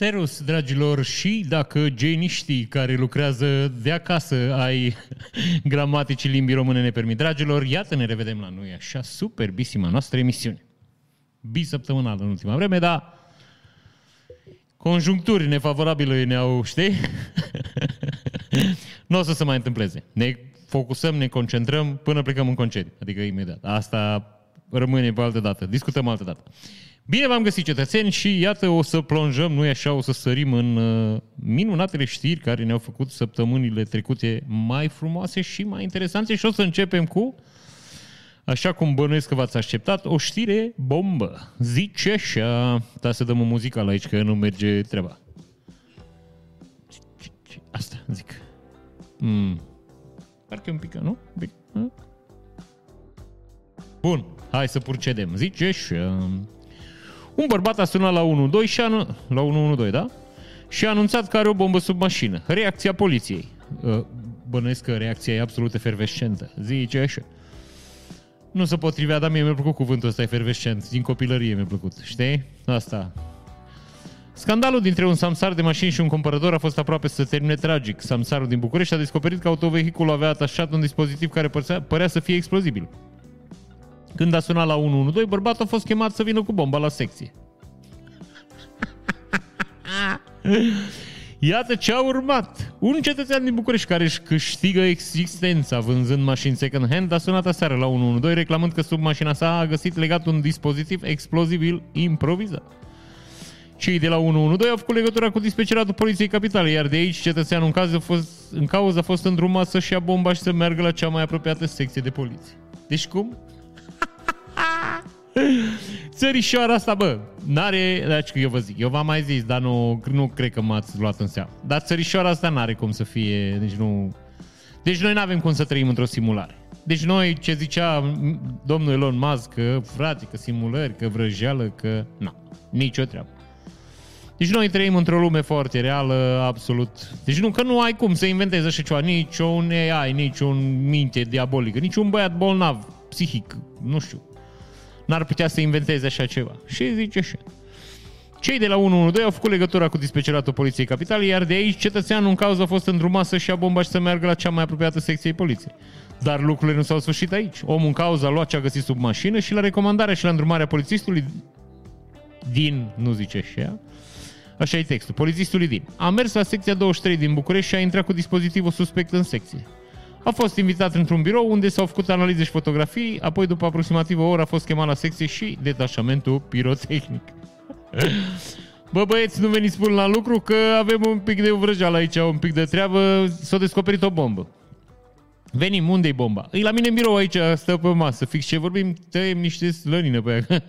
Serus, dragilor, și dacă geniștii care lucrează de acasă ai gramaticii limbii române ne permit. Dragilor, iată ne revedem la noi așa superbisima noastră emisiune. Bisăptămânală în ultima vreme, dar conjuncturi nefavorabile ne-au, știi? nu o să se mai întâmpleze. Ne focusăm, ne concentrăm până plecăm în concediu. Adică imediat. Asta rămâne pe altă dată. Discutăm altă dată. Bine v-am găsit, cetățeni, și iată o să plonjăm, nu așa, o să sărim în uh, minunatele știri care ne-au făcut săptămânile trecute mai frumoase și mai interesante și o să începem cu, așa cum bănuiesc că v-ați așteptat, o știre bombă. Zice așa, da să dăm o muzică la aici, că nu merge treaba. Asta, zic. Mm. Parcă un pic, nu? Pic. Bun, hai să procedem. Ziceș așa... Un bărbat a sunat la 112 și a, la 112, da? Și a anunțat că are o bombă sub mașină. Reacția poliției. Uh, bănuiesc că reacția e absolut efervescentă. Ziceș așa. Nu se potrivea, dar mie mi-a plăcut cuvântul ăsta efervescent. Din copilărie mi-a plăcut. Știi? Asta. Scandalul dintre un samsar de mașini și un cumpărător a fost aproape să termine tragic. Samsarul din București a descoperit că autovehiculul avea atașat un dispozitiv care părea, părea să fie explozibil. Când a sunat la 112, bărbatul a fost chemat să vină cu bomba la secție. Iată ce a urmat. Un cetățean din București care își câștigă existența vânzând mașini second-hand a sunat aseară la 112 reclamând că sub mașina sa a găsit legat un dispozitiv explozibil improvizat. Cei de la 112 au făcut legătura cu dispeceratul Poliției Capitale, iar de aici cetățeanul în, caz a fost, în cauză a fost îndrumat să-și ia bomba și să meargă la cea mai apropiată secție de poliție. Deci cum? Țărișoara asta, bă, n-are, deci eu vă zic, eu v-am mai zis, dar nu, nu cred că m-ați luat în seamă. Dar țărișoara asta n-are cum să fie, deci nu... Deci noi nu avem cum să trăim într-o simulare. Deci noi, ce zicea domnul Elon Musk, că frate, că simulări, că vrăjeală, că... Nu, nicio treabă. Deci noi trăim într-o lume foarte reală, absolut. Deci nu, că nu ai cum să inventezi așa ceva, nici un AI, nici un minte diabolică, nici un băiat bolnav, psihic, nu știu n-ar putea să inventeze așa ceva. Și zice așa. Cei de la 112 au făcut legătura cu dispeceratul Poliției Capitale, iar de aici cetățeanul în cauză a fost îndrumat să-și ia bomba și să meargă la cea mai apropiată secție poliției. Dar lucrurile nu s-au sfârșit aici. Omul în cauză a luat ce a găsit sub mașină și la recomandarea și la îndrumarea polițistului din, nu zice așa, așa e textul, polițistului din, a mers la secția 23 din București și a intrat cu dispozitivul suspect în secție. A fost invitat într-un birou unde s-au făcut analize și fotografii, apoi după aproximativ o oră a fost chemat la secție și detașamentul pirotehnic. Bă băieți, nu veniți până la lucru că avem un pic de vrăjeală aici, un pic de treabă, s-a descoperit o bombă. Venim, unde-i bomba? E la mine în birou aici, stă pe masă, fix ce vorbim, tăiem niște slănină pe aia.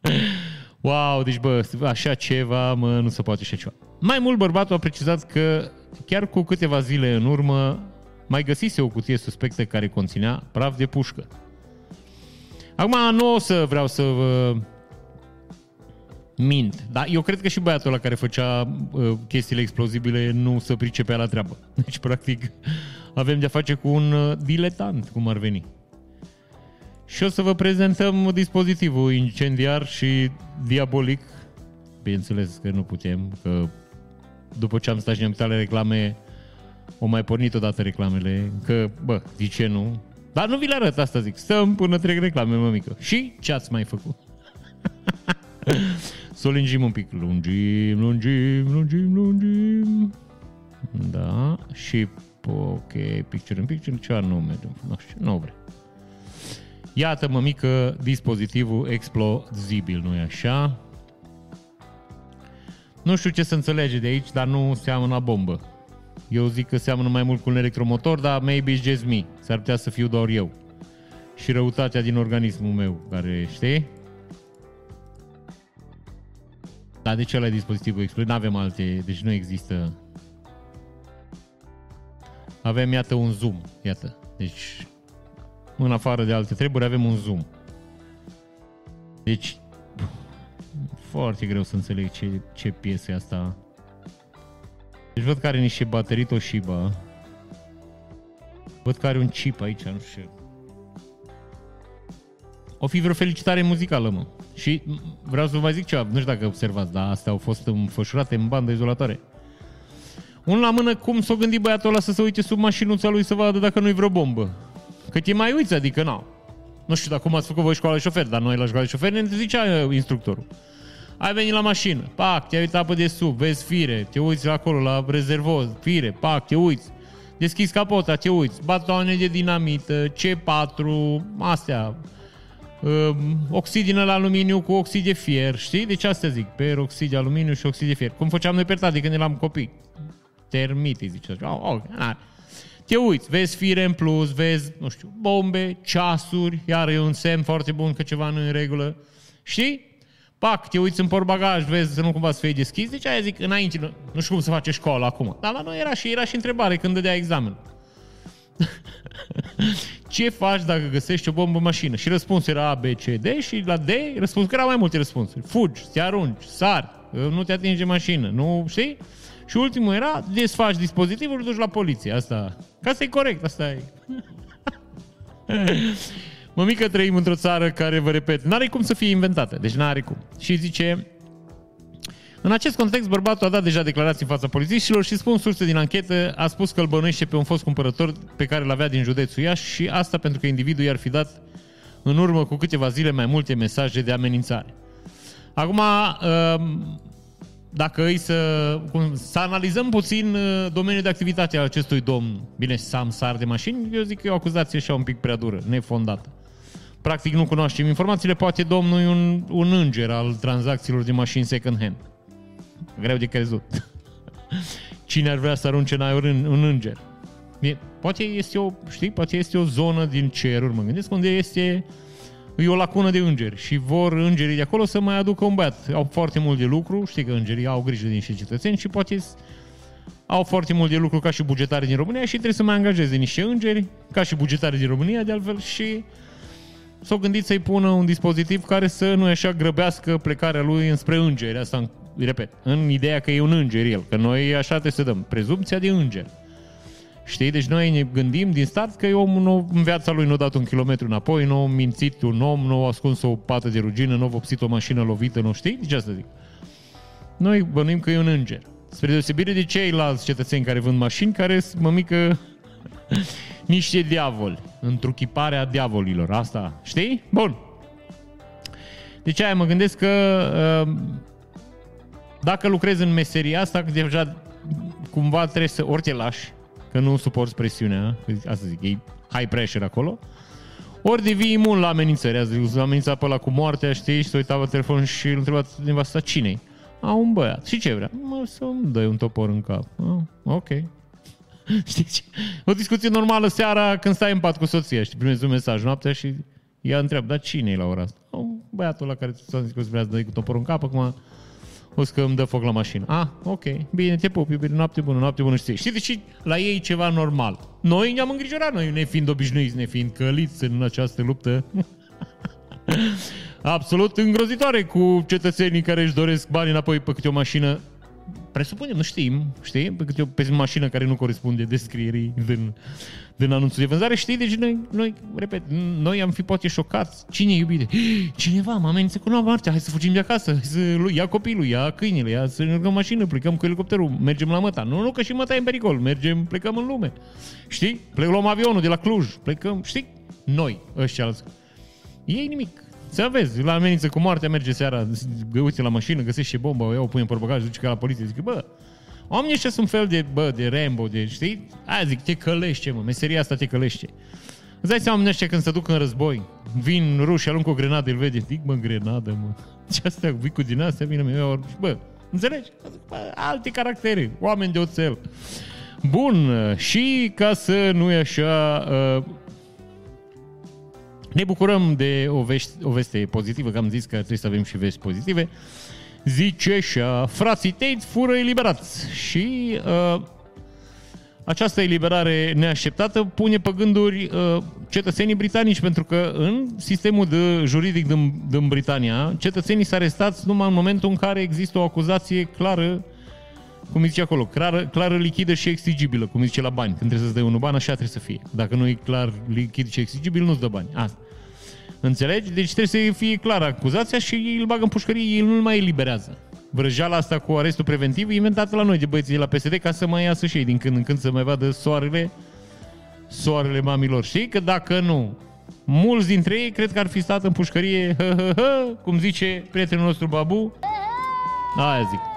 wow, deci bă, așa ceva, mă, nu se poate așa ceva. Mai mult bărbatul a precizat că chiar cu câteva zile în urmă mai găsise o cutie suspectă care conținea praf de pușcă. Acum nu o să vreau să vă mint, dar eu cred că și băiatul ăla care făcea uh, chestiile explozibile nu se pricepea la treabă. Deci, practic, avem de-a face cu un uh, diletant, cum ar veni. Și o să vă prezentăm dispozitivul incendiar și diabolic. Bineînțeles că nu putem, că după ce am stat și ne-am reclame, o mai pornit odată reclamele, că, bă, de ce nu? Dar nu vi le arăt, asta zic. Stăm până trec reclame, mămică. Și ce ați mai făcut? să o lungim un pic. Lungim, lungim, lungim, lungim. Da. Și, ok, picture in picture, ce anume? Nu știu, nu vreau. Iată, mămică, dispozitivul explozibil, nu-i așa? Nu știu ce să înțelege de aici, dar nu seamănă la bombă. Eu zic că seamănă mai mult cu un electromotor, dar maybe it's just me. S-ar putea să fiu doar eu. Și răutatea din organismul meu, care, știi? Dar de ce ăla dispozitivul explode? Nu avem alte, deci nu există. Avem, iată, un zoom, iată. Deci, în afară de alte treburi, avem un zoom. Deci, foarte greu să înțeleg ce, ce piesă e asta deci văd că are niște baterii Toshiba. Văd că are un chip aici, nu știu. O fi vreo felicitare muzicală, mă. Și vreau să vă mai zic ceva, nu știu dacă observați, dar astea au fost înfășurate în bandă izolatoare. Unul la mână, cum s-o gândit băiatul ăla să se uite sub mașinuța lui să vadă dacă nu-i vreo bombă. Că te mai uiți, adică nu. Nu știu dacă cum ați făcut voi școala de șofer, dar noi la școala de șofer ne zicea uh, instructorul. Ai venit la mașină, pac, te-ai uitat pe de sub, vezi fire, te uiți acolo la rezervoz, fire, pac, te uiți. Deschizi capota, te uiți, batoane de dinamită, C4, astea, um, oxid din aluminiu cu oxid de fier, știi? Deci asta zic, peroxid de aluminiu și oxid de fier. Cum făceam noi pe tati când eram copii. Termite, zice. Oh, oh, te uiți, vezi fire în plus, vezi, nu știu, bombe, ceasuri, iar e un semn foarte bun că ceva nu e în regulă. Știi? Pac, te uiți în portbagaj, vezi să nu cumva să fie deschis, deci aia zic, înainte, nu, nu știu cum să face școala acum. Dar la noi era și, era și întrebare când dădea examen. Ce faci dacă găsești o bombă în mașină? Și răspunsul era A, B, C, D și la D răspunsul că erau mai multe răspunsuri. Fugi, te arunci, sari, nu te atinge mașină, nu știi? Și ultimul era, desfaci dispozitivul, duci la poliție. Asta, ca să e corect, asta e. Mămică, trăim într-o țară care, vă repet, n-are cum să fie inventată. Deci n-are cum. Și zice, în acest context, bărbatul a dat deja declarații în fața polițiștilor și spun surse din anchetă, a spus că îl bănuiește pe un fost cumpărător pe care îl avea din județul Iași și asta pentru că individul i-ar fi dat în urmă cu câteva zile mai multe mesaje de amenințare. Acum, um, dacă îi să, cum, să analizăm puțin uh, domeniul de activitate al acestui domn, bine, Samsar de mașini, eu zic că e o acuzație așa un pic prea dură, nefondată. Practic nu cunoaștem informațiile, poate domnul e un, un înger al tranzacțiilor de mașini second hand. Greu de crezut. Cine ar vrea să arunce în aer un, un înger? E, poate este o, știi, poate este o zonă din ceruri, mă gândesc, unde este e o lacună de îngeri și vor îngerii de acolo să mai aducă un băiat. Au foarte mult de lucru, știi că îngerii au grijă din și cetățeni și poate au foarte mult de lucru ca și bugetari din România și trebuie să mai angajeze niște îngeri, ca și bugetari din România, de altfel, și s-au gândit să-i pună un dispozitiv care să nu așa grăbească plecarea lui înspre îngeri. Asta, repet, în ideea că e un înger el, că noi așa trebuie să dăm, prezumția de înger. Știi? Deci noi ne gândim din start că e omul nou, în viața lui nu a dat un kilometru înapoi, nu a mințit un om, nu a ascuns o pată de rugină, nu a vopsit o mașină lovită, nu știi? Deci asta zic. Noi bănuim că e un înger. Spre deosebire de ceilalți cetățeni care vând mașini, care sunt mămică niște diavoli, întruchiparea diavolilor. Asta, știi? Bun. Deci aia mă gândesc că uh, dacă lucrezi în meseria asta, deja cumva trebuie să ori te lași, că nu suporți presiunea, asta zic, e high pressure acolo, ori devii imun la amenințări. Azi zis, amenința pe ăla cu moartea, știi, și se uita pe telefon și îl întreba nevasta cine A, un băiat. Și ce vrea? Mă, să-mi dai un topor în cap. Ah, ok. știi ce? O discuție normală seara când stai în pat cu soția, știi, primezi un mesaj noaptea și ea întreabă, dar cine e la ora asta? Oh, băiatul la care ți-a zis că vrea să dai cu toporul în cap, acum o să că îmi dă foc la mașină. Ah, ok, bine, te pup, iubire, noapte bună, noapte bună, știi. Știți, deci la ei e ceva normal. Noi ne-am îngrijorat, noi ne fiind obișnuiți, ne fiind căliți în această luptă. Absolut îngrozitoare cu cetățenii care își doresc bani înapoi pe câte o mașină presupunem, nu știm, știi, pe câte o pe mașină care nu corespunde descrierii din, din anunțul de vânzare, știi, deci noi, noi, repet, noi am fi poate șocați. Cine e iubire? Cineva mă amenință cu noaptea, hai să fugim de acasă, hai să ia copilul, ia câinele, ia să ne mașină, plecăm cu elicopterul, mergem la măta. Nu, nu, că și măta e în pericol, mergem, plecăm în lume. Știi? Plec, luăm avionul de la Cluj, plecăm, știi? Noi, ăștia alții. Ei nimic. Să vezi, la amenință cu moartea, merge seara, uite la mașină, găsește bomba, o iau, pune în portbagaj, duce ca la poliție, zic, bă, oamenii ăștia sunt fel de, bă, de Rambo, de, știi? Aia zic, te călește, mă, meseria asta te călește. Îți dai seama oamenii ăștia când se duc în război, vin ruși, aruncă o grenadă, îl vede, zic, mă, grenadă, mă. Ce astea, vii cu din astea, vine, mă, bă, înțelegi? Bă, alte caractere, oameni de oțel. Bun, și ca să nu e așa, uh, ne bucurăm de o, vești, o veste pozitivă, că am zis că trebuie să avem și vești pozitive. Zice așa, frații Tate fură eliberați și uh, această eliberare neașteptată pune pe gânduri uh, cetățenii britanici, pentru că în sistemul de juridic din, din Britania, cetățenii sunt arestați numai în momentul în care există o acuzație clară cum zice acolo, clară, clară lichidă și exigibilă, cum zice la bani. Când trebuie să-ți dai unul ban, așa trebuie să fie. Dacă nu e clar lichid și exigibil, nu-ți dă bani. Asta. Înțelegi? Deci trebuie să fie clar acuzația și îl bagă în pușcărie, el nu-l mai eliberează. Vrăjeala asta cu arestul preventiv e inventată la noi de băieții de la PSD ca să mai iasă și ei din când în când să mai vadă soarele, soarele mamilor. Știi că dacă nu, mulți dintre ei cred că ar fi stat în pușcărie, hă, hă, hă, cum zice prietenul nostru Babu. Aia zic.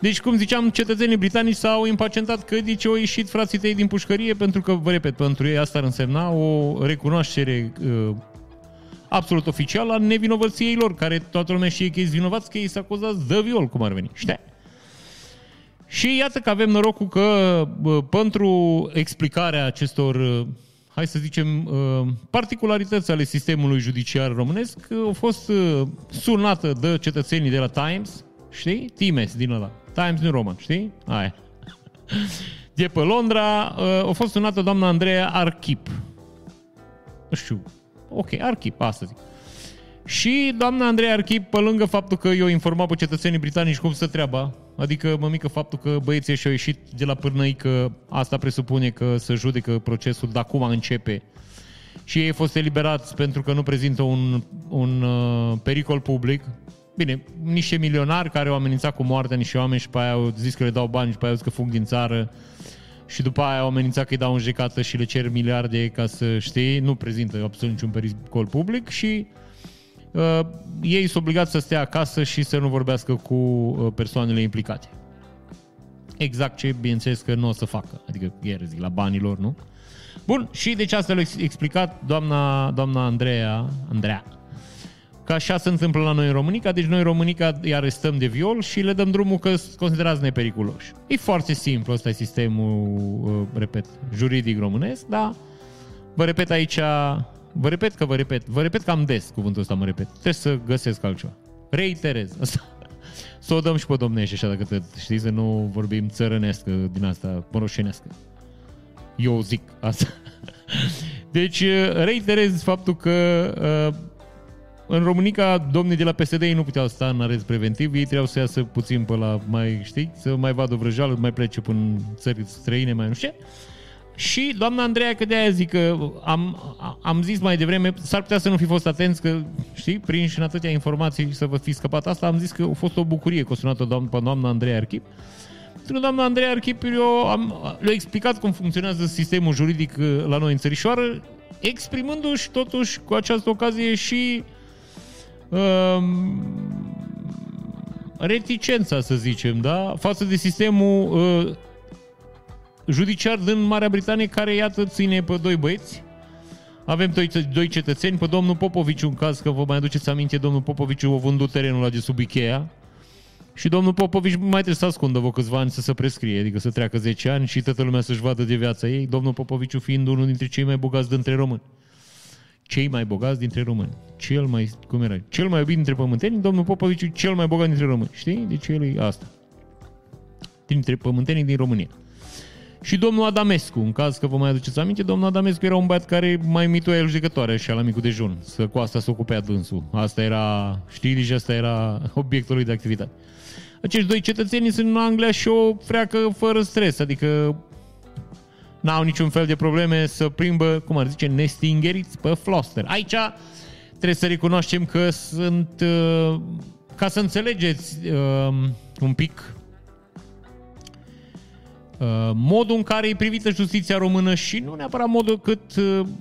Deci, cum ziceam, cetățenii britanici s-au impacientat că de ce au ieșit frații tăi din pușcărie, pentru că, vă repet, pentru ei asta ar însemna o recunoaștere uh, absolut oficială a nevinovăției lor, care toată lumea știe că e vinovați, că ei s-a acuzat de viol, cum ar veni. Știi? Și iată că avem norocul că uh, pentru explicarea acestor, uh, hai să zicem, uh, particularități ale sistemului judiciar românesc, uh, au fost uh, sunată de cetățenii de la Times, știi? Times din ăla. Times New Roman, știi? Aia. De pe Londra uh, a fost sunată doamna Andreea Archip. Nu știu. Ok, Archip, asta zic. Și doamna Andreea Archip, pe lângă faptul că eu informat pe cetățenii britanici cum să treaba, adică mă mică faptul că băieții și-au ieșit de la pârnăi că asta presupune că să judecă procesul de acum începe și ei au fost eliberați pentru că nu prezintă un, un uh, pericol public, Bine, niște milionari care au amenințat cu moartea niște oameni și pe aia au zis că le dau bani și pe aia au zis că fug din țară și după aia au amenințat că îi dau în jecată și le cer miliarde ca să știi, nu prezintă absolut niciun pericol public și uh, ei sunt obligați să stea acasă și să nu vorbească cu uh, persoanele implicate. Exact ce, bineînțeles, că nu o să facă. Adică, ieri zic, la banilor, nu? Bun, și deci asta l-a explicat doamna, doamna Andreea, Andreea, Că așa se întâmplă la noi în România, deci noi în România îi arestăm de viol și le dăm drumul că sunt considerați nepericuloși. E foarte simplu, ăsta e sistemul, uh, repet, juridic românesc, dar vă repet aici, vă repet că vă repet, vă repet cam des cuvântul ăsta mă repet, trebuie să găsesc altceva. Reiterez, asta. Să o dăm și pe domnește așa dacă te, știți, să nu vorbim țărănească din asta, moroșenească. Eu zic asta. Deci reiterez faptul că uh, în România, domnii de la PSD ei nu puteau sta în arest preventiv, ei trebuiau să iasă puțin pe la mai, știi, să mai vadă vrăjeală, mai plece până în țări străine, mai nu știu și doamna Andreea, că de-aia zic că am, am zis mai devreme, s-ar putea să nu fi fost atenți, că, știi, prinși în atâtea informații să vă fi scăpat asta, am zis că a fost o bucurie că o sunat-o doamna, pe doamna Andreea Archip. Pentru că doamna Andreea Archip, eu am, le-a explicat cum funcționează sistemul juridic uh, la noi în țărișoară, exprimându-și totuși cu această ocazie și uh, uh, reticența, să zicem, da? față de sistemul uh, judiciar din Marea Britanie, care, iată, ține pe doi băieți. Avem doi, doi cetățeni, pe domnul Popovici, un caz că vă mai aduceți aminte, domnul Popovici a vândut terenul la de sub Ikea și domnul Popovici mai trebuie să ascundă vă câțiva ani să se prescrie, adică să treacă 10 ani și toată lumea să-și vadă de viața ei, domnul Popovici fiind unul dintre cei mai bogați dintre români cei mai bogați dintre români. Cel mai, cum era? Cel mai iubit dintre pământeni, domnul Popovici, cel mai bogat dintre români. Știi? Deci el e asta. Dintre pământenii din România. Și domnul Adamescu, în caz că vă mai aduceți aminte, domnul Adamescu era un băiat care mai mituia el judecătoare așa la micul dejun, să cu asta se ocupea dânsul. Asta era, știi, deci asta era obiectul lui de activitate. Acești doi cetățeni sunt în Anglia și o freacă fără stres, adică n-au niciun fel de probleme să plimbă, cum ar zice, nestingeriți pe floster. Aici trebuie să recunoaștem că sunt, uh, ca să înțelegeți uh, un pic uh, modul în care e privită justiția română și nu neapărat modul cât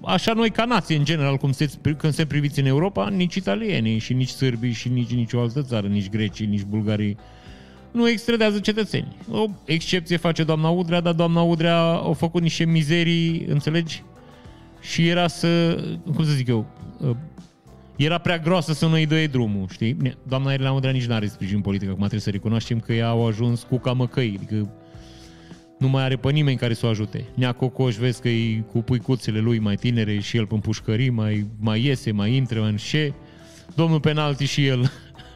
așa noi ca nație în general, cum se, când se priviți în Europa, nici italienii și nici sârbii și nici nicio altă țară, nici grecii, nici bulgarii, nu extradează cetățeni. O excepție face doamna Udrea, dar doamna Udrea a făcut niște mizerii, înțelegi? Și era să, cum să zic eu, uh, era prea groasă să nu-i dă drumul, știi? Doamna Irina Udrea nici nu are sprijin politic, acum trebuie să recunoaștem că ea au ajuns cu camăcăi, adică nu mai are pe nimeni care să o ajute. Nea Cocoș, vezi că e cu puicuțele lui mai tinere și el în pușcării, mai, mai iese, mai intră în șe. Domnul penalti și el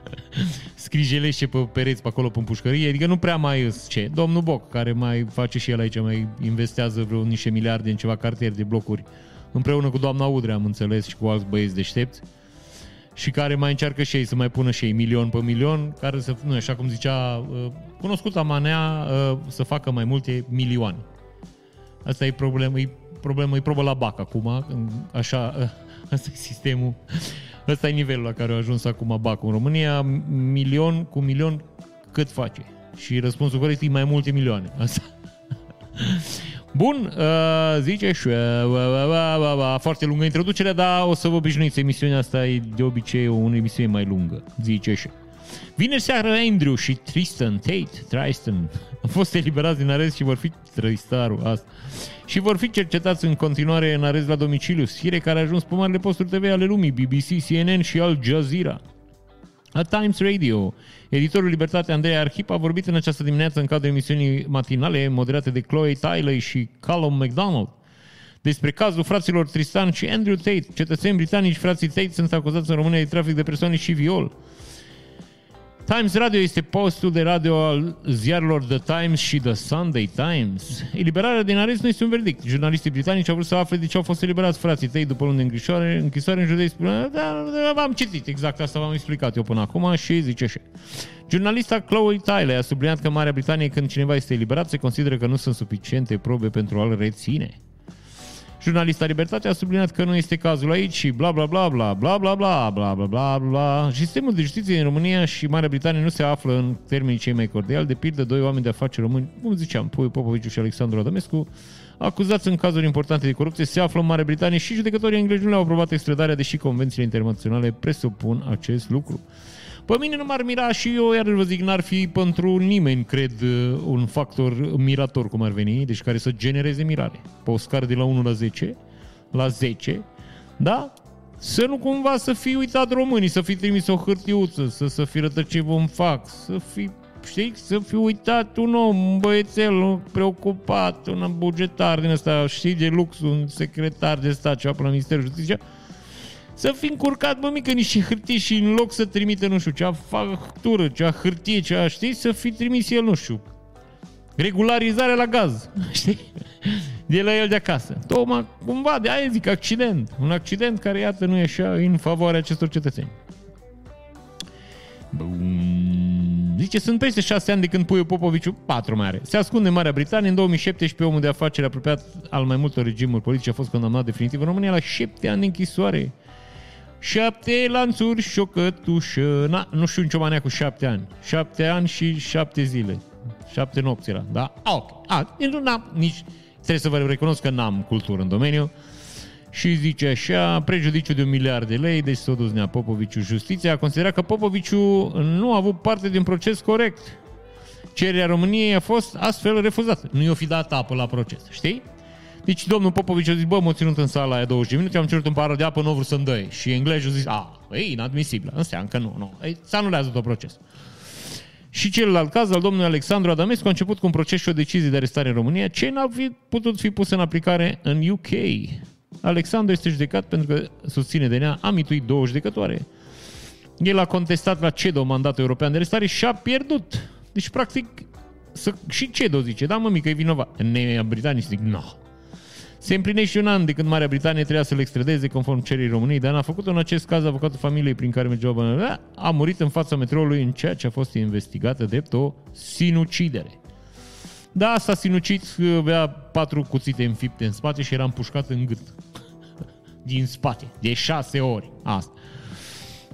scrijelește pe pereți pe acolo pe pușcărie, adică nu prea mai îs ce. Domnul Boc, care mai face și el aici, mai investează vreo niște miliarde în ceva cartier de blocuri, împreună cu doamna Udrea, am înțeles, și cu alți băieți deștepți, și care mai încearcă și ei să mai pună și ei milion pe milion, care să, nu, așa cum zicea uh, cunoscuta manea, uh, să facă mai multe milioane. Asta e problemă, e problemă, e probă la BAC acum, așa, ăsta e sistemul, ăsta e nivelul la care a ajuns acum BAC în România, milion cu milion cât face? Și răspunsul corect e mai multe milioane. Asta. Bun, uh, zice și uh, uh, uh, foarte lungă introducerea, dar o să vă obișnuiți, emisiunea asta e de obicei o emisiune mai lungă, zice și. Vineri seara Andrew și Tristan Tate, Tristan, au fost eliberați din arest și vor fi Tristarul asta. Și vor fi cercetați în continuare în arest la domiciliu, fire care a ajuns pe marile posturi TV ale lumii, BBC, CNN și Al Jazeera. La Times Radio, editorul Libertate Andrei Arhip a vorbit în această dimineață în cadrul emisiunii matinale moderate de Chloe Tyler și Callum McDonald despre cazul fraților Tristan și Andrew Tate. Cetățeni britanici, frații Tate, sunt acuzați în România de trafic de persoane și viol. Times Radio este postul de radio al ziarelor The Times și The Sunday Times. Eliberarea din arest nu este un verdict. Jurnalistii britanici au vrut să afle de ce au fost eliberați frații tăi după luni de închisoare, închisoare în județ. Da, da, v-am citit exact asta, v-am explicat eu până acum și zice așa. Jurnalista Chloe Tyler a subliniat că în Marea Britanie când cineva este eliberat se consideră că nu sunt suficiente probe pentru a-l reține. Jurnalista Libertate a subliniat că nu este cazul aici și bla bla bla bla bla bla bla bla bla bla bla. Sistemul de justiție în România și Marea Britanie nu se află în termenii cei mai cordiali. De pildă, doi oameni de afaceri români, cum ziceam, Puiu Popoviciu și Alexandru Adămescu, acuzați în cazuri importante de corupție, se află în Marea Britanie și judecătorii englezi nu le-au aprobat extradarea, deși convențiile internaționale presupun acest lucru. Pe mine nu m-ar mira și eu, iar vă zic, n-ar fi pentru nimeni, cred, un factor mirator, cum ar veni, deci care să genereze mirare. Pe o scară de la 1 la 10, la 10, da? Să nu cumva să fii uitat românii, să fii trimis o hârtiuță, să, să fi rătăcit un fax, să fii, știi, să fi uitat un om, un băiețel un preocupat, un bugetar din ăsta, știi, de lux, un secretar de stat, ceva pe la Ministerul Justiției, să fi încurcat, bă, mică, niște hârtii și în loc să trimite, nu știu, cea factură, cea hârtie, cea, știi, să fi trimis el, nu știu, regularizare la gaz, știi, de la el de acasă. Tocmai, cumva, de aia zic, accident. Un accident care, iată, nu e așa în favoarea acestor cetățeni. Bun. Zice, sunt peste șase ani de când Puiu Popoviciu, patru mai are. Se ascunde în Marea Britanie. În 2017, omul de afaceri apropiat al mai multor regimuri politice a fost condamnat definitiv în România la șapte ani de închisoare. Șapte lanțuri și o cătușă. Na, nu știu nicio manea cu șapte ani. Șapte ani și șapte zile. Șapte nopți era, da? Ah, ok. A, nu n-am nici... Trebuie să vă recunosc că n-am cultură în domeniu. Și zice așa, prejudiciu de un miliard de lei, deci s-a dus Nea Popoviciu Justiția, a considerat că Popoviciu nu a avut parte din proces corect. Cererea României a fost astfel refuzată. Nu i-o fi dat apă la proces, știi? Deci domnul Popovici a zis, bă, m-a ținut în sala aia 20 minute, am cerut un pară de apă, nu vreau să-mi dă. Și englezul a zis, a, e inadmisibil, înseamnă că nu, nu, e, să anulează tot procesul. Și celălalt caz al domnului Alexandru Adamescu a început cu un proces și o decizie de arestare în România, ce n-a fi putut fi pus în aplicare în UK. Alexandru este judecat pentru că susține DNA, a mituit două judecătoare. El a contestat la CEDO mandatul european de arestare și a pierdut. Deci, practic, să, și CEDO zice, da mă mică, e vinovat. Ne, britanii zic, nu, no, se împlinește un an de când Marea Britanie trebuia să-l extradeze conform cererii României, dar n-a făcut în acest caz avocatul familiei prin care mergeau bani. A murit în fața metroului în ceea ce a fost investigată drept o sinucidere. Da, s-a sinucit, avea patru cuțite înfipte în spate și era împușcat în gât. Din spate, de șase ori. Asta.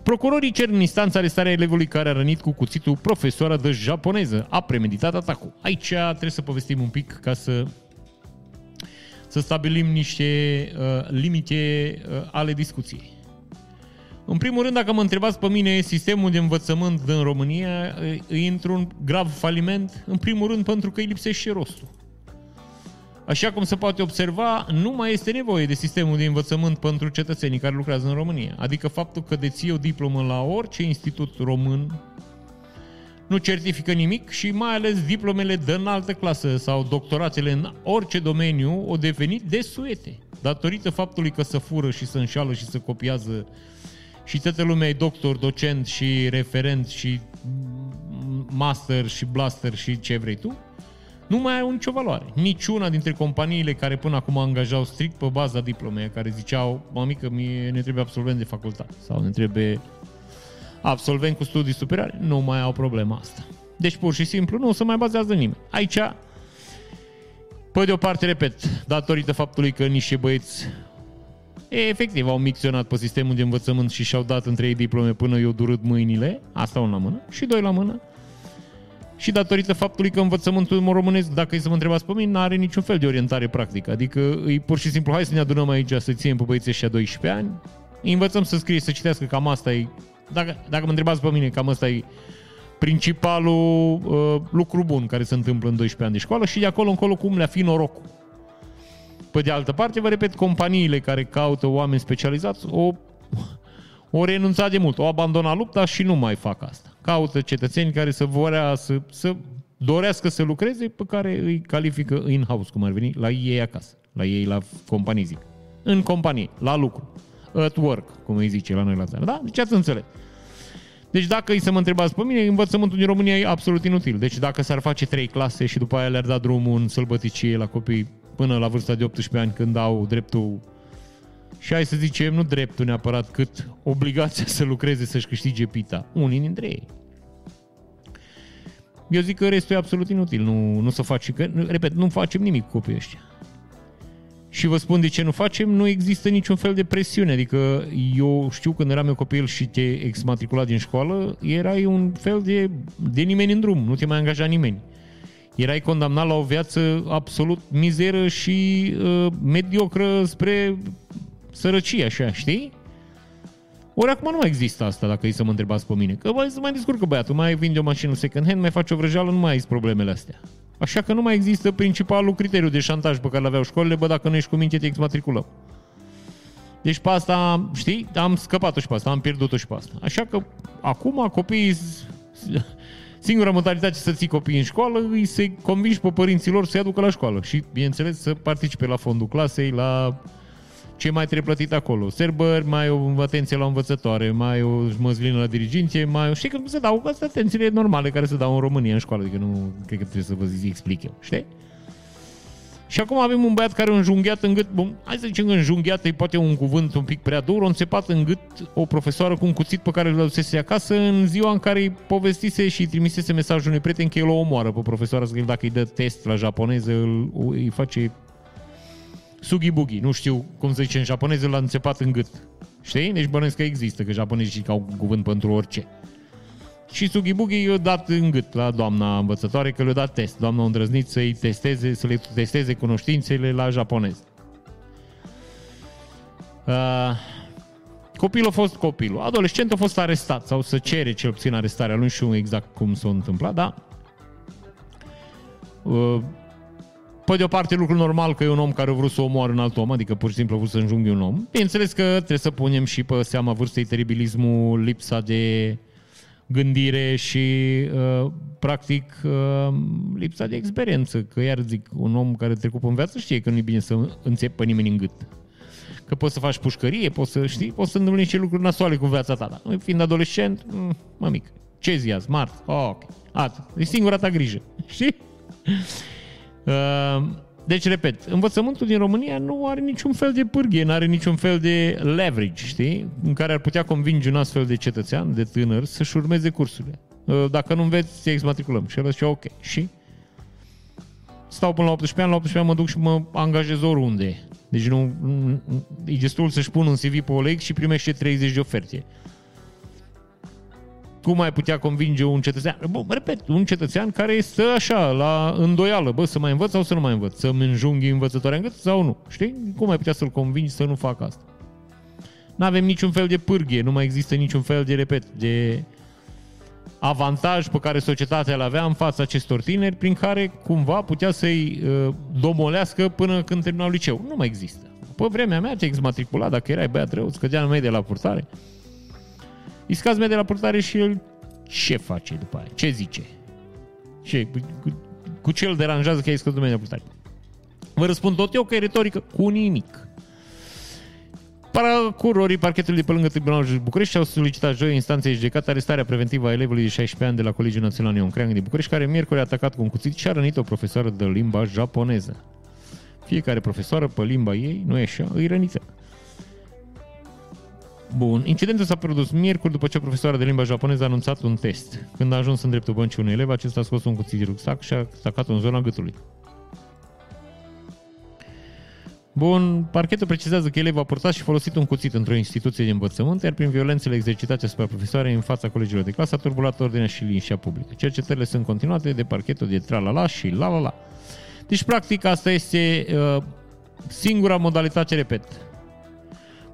Procurorii cer în instanță arestarea elevului care a rănit cu cuțitul profesoara de japoneză. A premeditat atacul. Aici trebuie să povestim un pic ca să să stabilim niște uh, limite uh, ale discuției. În primul rând, dacă mă întrebați pe mine, sistemul de învățământ din România uh, e într-un grav faliment, în primul rând pentru că îi lipsește rostul. Așa cum se poate observa, nu mai este nevoie de sistemul de învățământ pentru cetățenii care lucrează în România. Adică faptul că deții o diplomă la orice institut român nu certifică nimic și mai ales diplomele de înaltă clasă sau doctoratele în orice domeniu au devenit desuete. Datorită faptului că se fură și se înșală și se copiază și toată lumea e doctor, docent și referent și master și blaster și ce vrei tu, nu mai au nicio valoare. Niciuna dintre companiile care până acum angajau strict pe baza diplomei, care ziceau, mamică, mie ne trebuie absolvent de facultate sau ne trebuie absolvent cu studii superioare, nu mai au problema asta. Deci pur și simplu nu se mai bazează nimeni. Aici Pe de o parte, repet, datorită faptului că niște băieți e, efectiv au micționat pe sistemul de învățământ și și-au dat între ei diplome până i-au durut mâinile, asta un la mână, și doi la mână, și datorită faptului că învățământul românesc, dacă e să mă întrebați pe mine, nu are niciun fel de orientare practică. Adică e pur și simplu, hai să ne adunăm aici să ținem pe băieții ăștia 12 ani, îi învățăm să scrie, să citească, cam asta e, dacă, dacă mă întrebați pe mine, cam asta e principalul uh, lucru bun care se întâmplă în 12 ani de școală și de acolo încolo cum le-a fi norocul. Pe de altă parte, vă repet, companiile care caută oameni specializați o, o renunțat de mult, o abandonat lupta și nu mai fac asta. Caută cetățeni care să vorea să, să dorească să lucreze, pe care îi califică in-house, cum ar veni, la ei acasă, la ei la companii, zic. În companie, la lucru, at work, cum îi zice la noi la țară. Da? Deci ați înțeles. Deci dacă îi să mă întrebați pe mine, învățământul din România e absolut inutil. Deci dacă s-ar face trei clase și după aia le-ar da drumul în sălbăticie la copii până la vârsta de 18 ani când au dreptul și hai să zicem, nu dreptul neapărat, cât obligația să lucreze să-și câștige pita. Unii dintre ei. Eu zic că restul e absolut inutil, nu, nu să faci, că, repet, nu facem nimic cu copiii ăștia. Și vă spun de ce nu facem, nu există niciun fel de presiune. Adică eu știu când eram eu copil și te exmatricula din școală, erai un fel de, de nimeni în drum, nu te mai angaja nimeni. Erai condamnat la o viață absolut mizeră și uh, mediocră spre sărăcie, așa, știi? Ori acum nu mai există asta, dacă e să mă întrebați pe mine. Că băi, să mai descurcă băiatul, mai vinde o mașină second hand, mai face o vrăjeală, nu mai ai problemele astea. Așa că nu mai există principalul criteriu de șantaj pe care l aveau școlile, bă, dacă nu ești cu minte, te exmatriculăm. Deci pe asta, știi, am scăpat-o și pe asta, am pierdut-o și pe asta. Așa că acum copiii, singura modalitate să ții copiii în școală îi să convingi pe părinții lor să-i aducă la școală și, bineînțeles, să participe la fondul clasei, la ce mai trebuie plătit acolo. Serbări, mai o atenție la învățătoare, mai o măslină la diriginție, mai o... Știi că se dau astea atențiile normale care se dau în România în școală, adică nu cred că trebuie să vă zic, explic eu, știi? Și acum avem un băiat care a înjunghiat în gât, bun, hai să zicem că înjunghiat e poate un cuvânt un pic prea dur, a înțepat în gât o profesoară cu un cuțit pe care îl dusese acasă în ziua în care îi povestise și îi trimisese mesajul unui prieten că el o omoară pe profesoară, să dacă îi dă test la japoneză, îl, îi face Sugi Bugi, nu știu cum se zice în japoneză, l-a înțepat în gât. Știi? Deci bănesc că există, că japonezii au cuvânt pentru orice. Și Sugi Bugi i-a dat în gât la doamna învățătoare că le-a dat test. Doamna a îndrăznit să-i testeze, să le testeze cunoștințele la japonez. Uh, copilul a fost copilul. Adolescentul a fost arestat sau să cere cel puțin arestarea. Nu știu exact cum s-a întâmplat, dar uh, pe de o parte, lucru normal că e un om care a vrut să omoară un alt om, adică pur și simplu a vrut să înjunghi un om. Bineînțeles că trebuie să punem și pe seama vârstei teribilismul, lipsa de gândire și, uh, practic, uh, lipsa de experiență. Că, iar zic, un om care a trecut în viață știe că nu e bine să înțepi pe nimeni în gât. Că poți să faci pușcărie, poți să știi, poți să întâmpli niște lucruri nasoale cu viața ta. Dar fiind adolescent, mm, mă mic, ce zi azi? Marți? Oh, ok. Atât. E singura ta grijă. Știi? Uh, deci, repet, învățământul din România nu are niciun fel de pârghie, nu are niciun fel de leverage, știi? În care ar putea convinge un astfel de cetățean, de tânăr, să-și urmeze cursurile. Uh, dacă nu înveți, te exmatriculăm. Și el zice, ok. Și stau până la 18 ani, la 18 ani mă duc și mă angajez oriunde. Deci nu, e destul să-și pun un CV pe OLX și primește 30 de oferte cum ai putea convinge un cetățean? Bă, repet, un cetățean care stă așa, la îndoială, bă, să mai învăț sau să nu mai învăț? Să-mi înjunghi învățătoarea în gât sau nu? Știi? Cum ai putea să-l convingi să nu facă asta? Nu avem niciun fel de pârghie, nu mai există niciun fel de, repet, de avantaj pe care societatea îl avea în fața acestor tineri, prin care cumva putea să-i uh, domolească până când terminau liceu. Nu mai există. Pe vremea mea te exmatricula, dacă erai băiat rău, scădea în medie la purtare. Îi scazi de la purtare și el ce face după aia? Ce zice? Ce, cu, cu ce îl deranjează că ai scăzut de la purtare? Vă răspund tot eu că e retorică cu nimic. Paracurorii parchetului de pe lângă Tribunalul București au solicitat joi instanței judecată arestarea preventivă a elevului de 16 ani de la Colegiul Național Ion Creang din București, care miercuri a atacat cu un cuțit și a rănit o profesoară de limba japoneză. Fiecare profesoară pe limba ei, nu e așa, îi rănită. Bun. Incidentul s-a produs miercuri după ce profesoara de limba japoneză a anunțat un test. Când a ajuns în dreptul băncii unui elev, acesta a scos un cuțit de rucsac și a atacat în zona gâtului. Bun, parchetul precizează că elevul a purtat și folosit un cuțit într-o instituție de învățământ, iar prin violențele exercitate asupra profesoarei în fața colegilor de clasă a turbulat ordinea și liniștea publică. Cercetările sunt continuate de parchetul de tra-la-la și la-la-la. Deci, practic, asta este uh, singura modalitate, repet,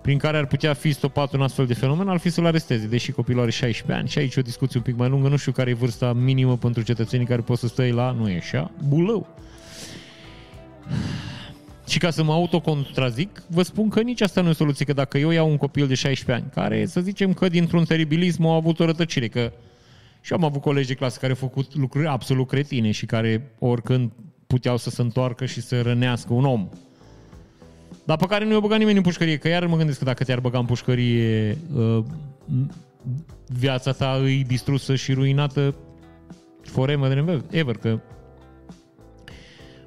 prin care ar putea fi stopat un astfel de fenomen, ar fi să-l aresteze, deși copilul are 16 ani și aici o discuție un pic mai lungă, nu știu care e vârsta minimă pentru cetățenii care pot să stai la, nu e așa, bulău. Și ca să mă autocontrazic, vă spun că nici asta nu e soluție, că dacă eu iau un copil de 16 ani, care să zicem că dintr-un teribilism a avut o rătăcire, că și am avut colegi de clasă care au făcut lucruri absolut cretine și care oricând puteau să se întoarcă și să rănească un om. Dar pe care nu i-a băgat nimeni în pușcărie, că iar mă gândesc că dacă te-ar băga în pușcărie, uh, viața ta îi distrusă și ruinată forever and ever, că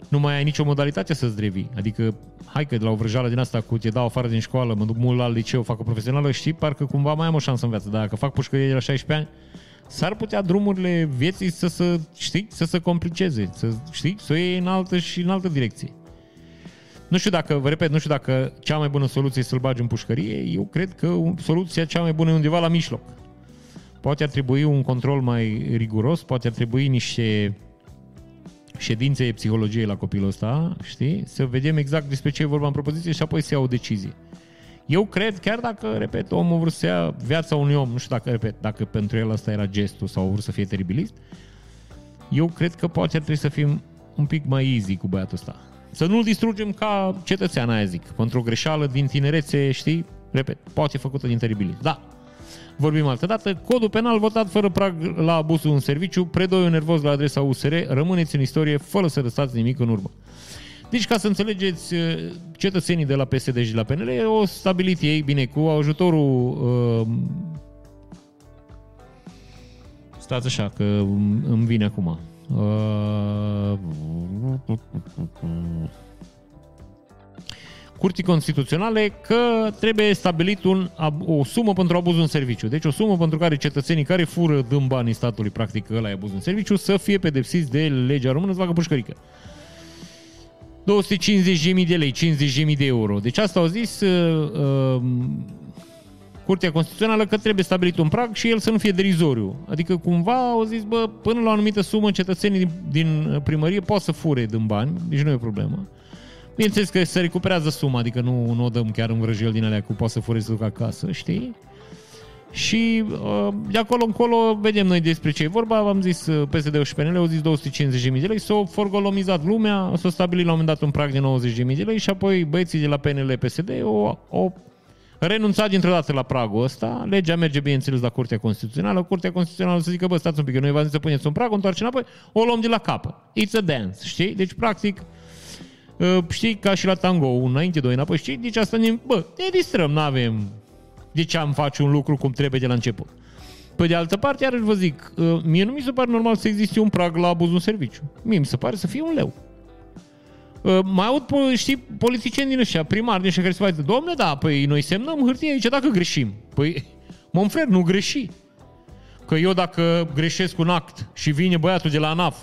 nu mai ai nicio modalitate să-ți revii. Adică, hai că de la o vrăjală din asta cu te dau afară din școală, mă duc mult la liceu, fac o profesională, știi, parcă cumva mai am o șansă în viață. Dar dacă fac pușcărie de la 16 ani, s-ar putea drumurile vieții să se, știi, să se compliceze, să, știi, să o iei în altă și în altă direcție. Nu știu dacă, vă repet, nu știu dacă cea mai bună soluție e să-l bagi în pușcărie, eu cred că soluția cea mai bună e undeva la mijloc. Poate ar trebui un control mai riguros, poate ar trebui niște ședințe psihologiei la copilul ăsta, știi? Să vedem exact despre ce e vorba în propoziție și apoi să ia o decizie. Eu cred, chiar dacă, repet, omul vrut să ia viața unui om, nu știu dacă, repet, dacă pentru el asta era gestul sau vrut să fie teribilist, eu cred că poate ar trebui să fim un pic mai easy cu băiatul ăsta. Să nu-l distrugem ca cetățean, aia zic, pentru o greșeală din tinerețe, știi? Repet, poate făcută din teribilist. Da, vorbim altă dată. Codul penal votat fără prag la abuzul în serviciu, predoiul nervos la adresa USR, rămâneți în istorie fără să lăsați nimic în urmă. Deci, ca să înțelegeți, uh, cetățenii de la PSD și de la PNL au stabilit ei, bine, cu ajutorul... Uh, stați așa, că îmi vine acum. Uh, Curții Constituționale că trebuie stabilit un, o sumă pentru abuz în serviciu. Deci o sumă pentru care cetățenii care fură din banii statului, practic ăla e abuz în serviciu, să fie pedepsiți de legea română să facă pușcărică. 250.000 de lei, 50.000 de euro. Deci asta au zis uh, uh, Curtea Constituțională că trebuie stabilit un prag și el să nu fie derizoriu. Adică cumva au zis, bă, până la o anumită sumă cetățenii din, din primărie pot să fure din bani, deci nu e o problemă. Bineînțeles că se recuperează suma, adică nu, nu o dăm chiar în vrăjel din alea cu poate să fure să duc acasă, știi? Și uh, de acolo încolo vedem noi despre ce e vorba. Am zis uh, PSD-ul și PNL au zis 250.000 de lei. S-au forgolomizat lumea, s-au stabilit la un moment dat un prag de 90.000 de lei și apoi băieții de la PNL-PSD au, au renunțat dintr-o dată la pragul ăsta. Legea merge, bineînțeles, la Curtea Constituțională. Curtea Constituțională să zică, bă, stați un pic, noi v-am zis să puneți un prag, întoarce înapoi, o luăm de la capă. It's a dance, știi? Deci, practic, uh, știi, ca și la tango, un înainte, doi înapoi, știi? Deci asta ne, bă, ne distrăm, nu avem de ce am face un lucru cum trebuie de la început. Pe de altă parte, iarăși vă zic, uh, mie nu mi se pare normal să existe un prag la abuzul în serviciu. Mie mi se pare să fie un leu. Uh, mai aud, știi, politicieni din ăștia, primari din ăștia care se face, domne, da, păi noi semnăm hârtie aici dacă greșim. Păi, Monfrer, nu greși. Că eu dacă greșesc un act și vine băiatul de la ANAF,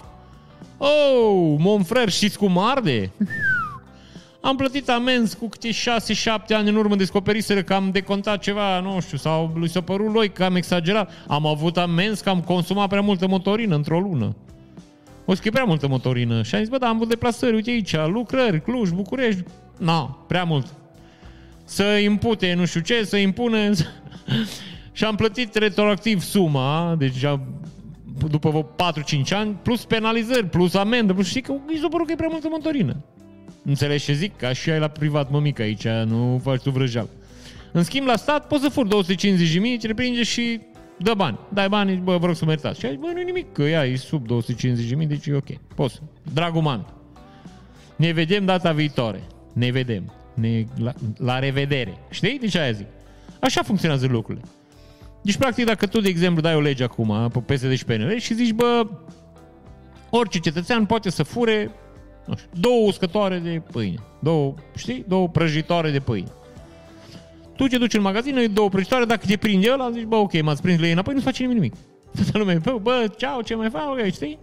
oh, Monfrer, știți cum arde? Am plătit amenzi cu câte 6-7 ani în urmă, descoperiseră că am decontat ceva, nu știu, sau lui s-a părut lui că am exagerat. Am avut amenzi că am consumat prea multă motorină într-o lună. O să prea multă motorină. Și am zis, bă, da, am avut deplasări, uite aici, lucrări, Cluj, București. Na, prea mult. Să impute nu știu ce, să impune... și am plătit retroactiv suma, deci după 4-5 ani, plus penalizări, plus amendă, plus știi că mi s-a părut că e prea multă motorină. Înțelegi ce zic? Ca și ai la privat, mămică, aici nu faci tu vrăjeal. În schimb, la stat poți să furi 250 de mii, te repringe și dă bani. Dai bani, bă, vă rog să mă iertați. Și ai, bă, nu nimic, că ea e sub 250 de mii, deci e ok. Poți. Dragul man. Ne vedem data viitoare. Ne vedem. Ne, la, la revedere. Știi? Deci aia zic. Așa funcționează lucrurile. Deci, practic, dacă tu, de exemplu, dai o lege acum pe PSD și PNL și zici, bă, orice cetățean poate să fure nu știu, două uscătoare de pâine. Două, știi? Două prăjitoare de pâine. Tu ce duci în magazin, ai două prăjitoare, dacă te prinde ăla, zici, bă, ok, m-ați prins la ei înapoi, nu-ți face nimic. Toată lumea, bă, bă, ceau, ce mai fac, ok, știi?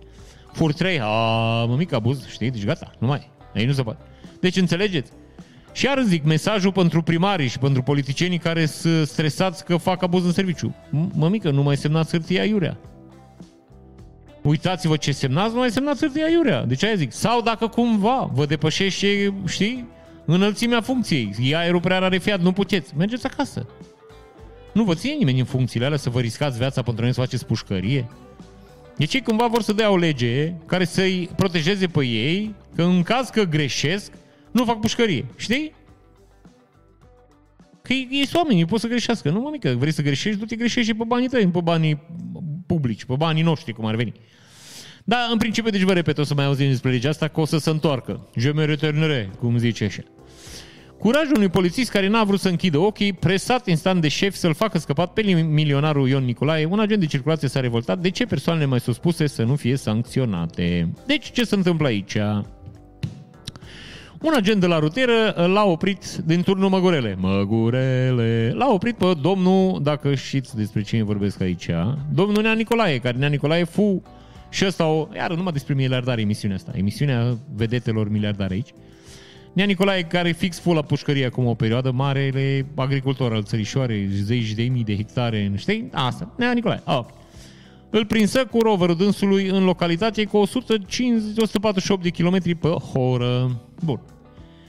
Fur trei, a, mă mic abuz, știi? Deci gata, nu mai. Ei nu se poate. Deci înțelegeți? Și iar zic, mesajul pentru primarii și pentru politicienii care sunt stresați că fac abuz în serviciu. Mămică, nu mai semnați hârtia iurea. Uitați-vă ce semnați, nu mai semnați hârtia iurea. Deci aia zic. Sau dacă cumva vă depășește, știi, înălțimea funcției, e aerul prea rarefiat, nu puteți, mergeți acasă. Nu vă ține nimeni în funcțiile alea să vă riscați viața pentru noi să faceți pușcărie? Deci ei cumva vor să dea o lege care să-i protejeze pe ei, că în caz că greșesc, nu fac pușcărie. Știi? Că ei sunt oameni, pot să greșească. Nu, mă mică, vrei să greșești, du-te greșești și pe banii tăi, pe banii publici, pe banii noștri, cum ar veni. Da, în principiu, deci vă repet, o să mai auzim despre legea asta, că o să se întoarcă. Je me returnere, cum zice așa. Curajul unui polițist care n-a vrut să închidă ochii, presat instant de șef să-l facă scăpat pe milionarul Ion Nicolae, un agent de circulație s-a revoltat de ce persoanele mai suspuse să nu fie sancționate. Deci, ce se întâmplă aici? Un agent de la rutieră l-a oprit din turnul Măgurele. Măgurele. L-a oprit pe domnul, dacă știți despre cine vorbesc aici, domnul Nea Nicolae, care Nea Nicolae fu și ăsta o... Iar numai despre miliardare emisiunea asta. Emisiunea vedetelor miliardare aici. Nea Nicolae, care e fix full la pușcărie acum o perioadă, marele agricultor al țărișoarei, zeci de mii de hectare, știi? Asta, Nea Nicolae. Ah, okay. Îl prinsă cu roverul dânsului în localitate cu 150-148 de km pe oră. Bun.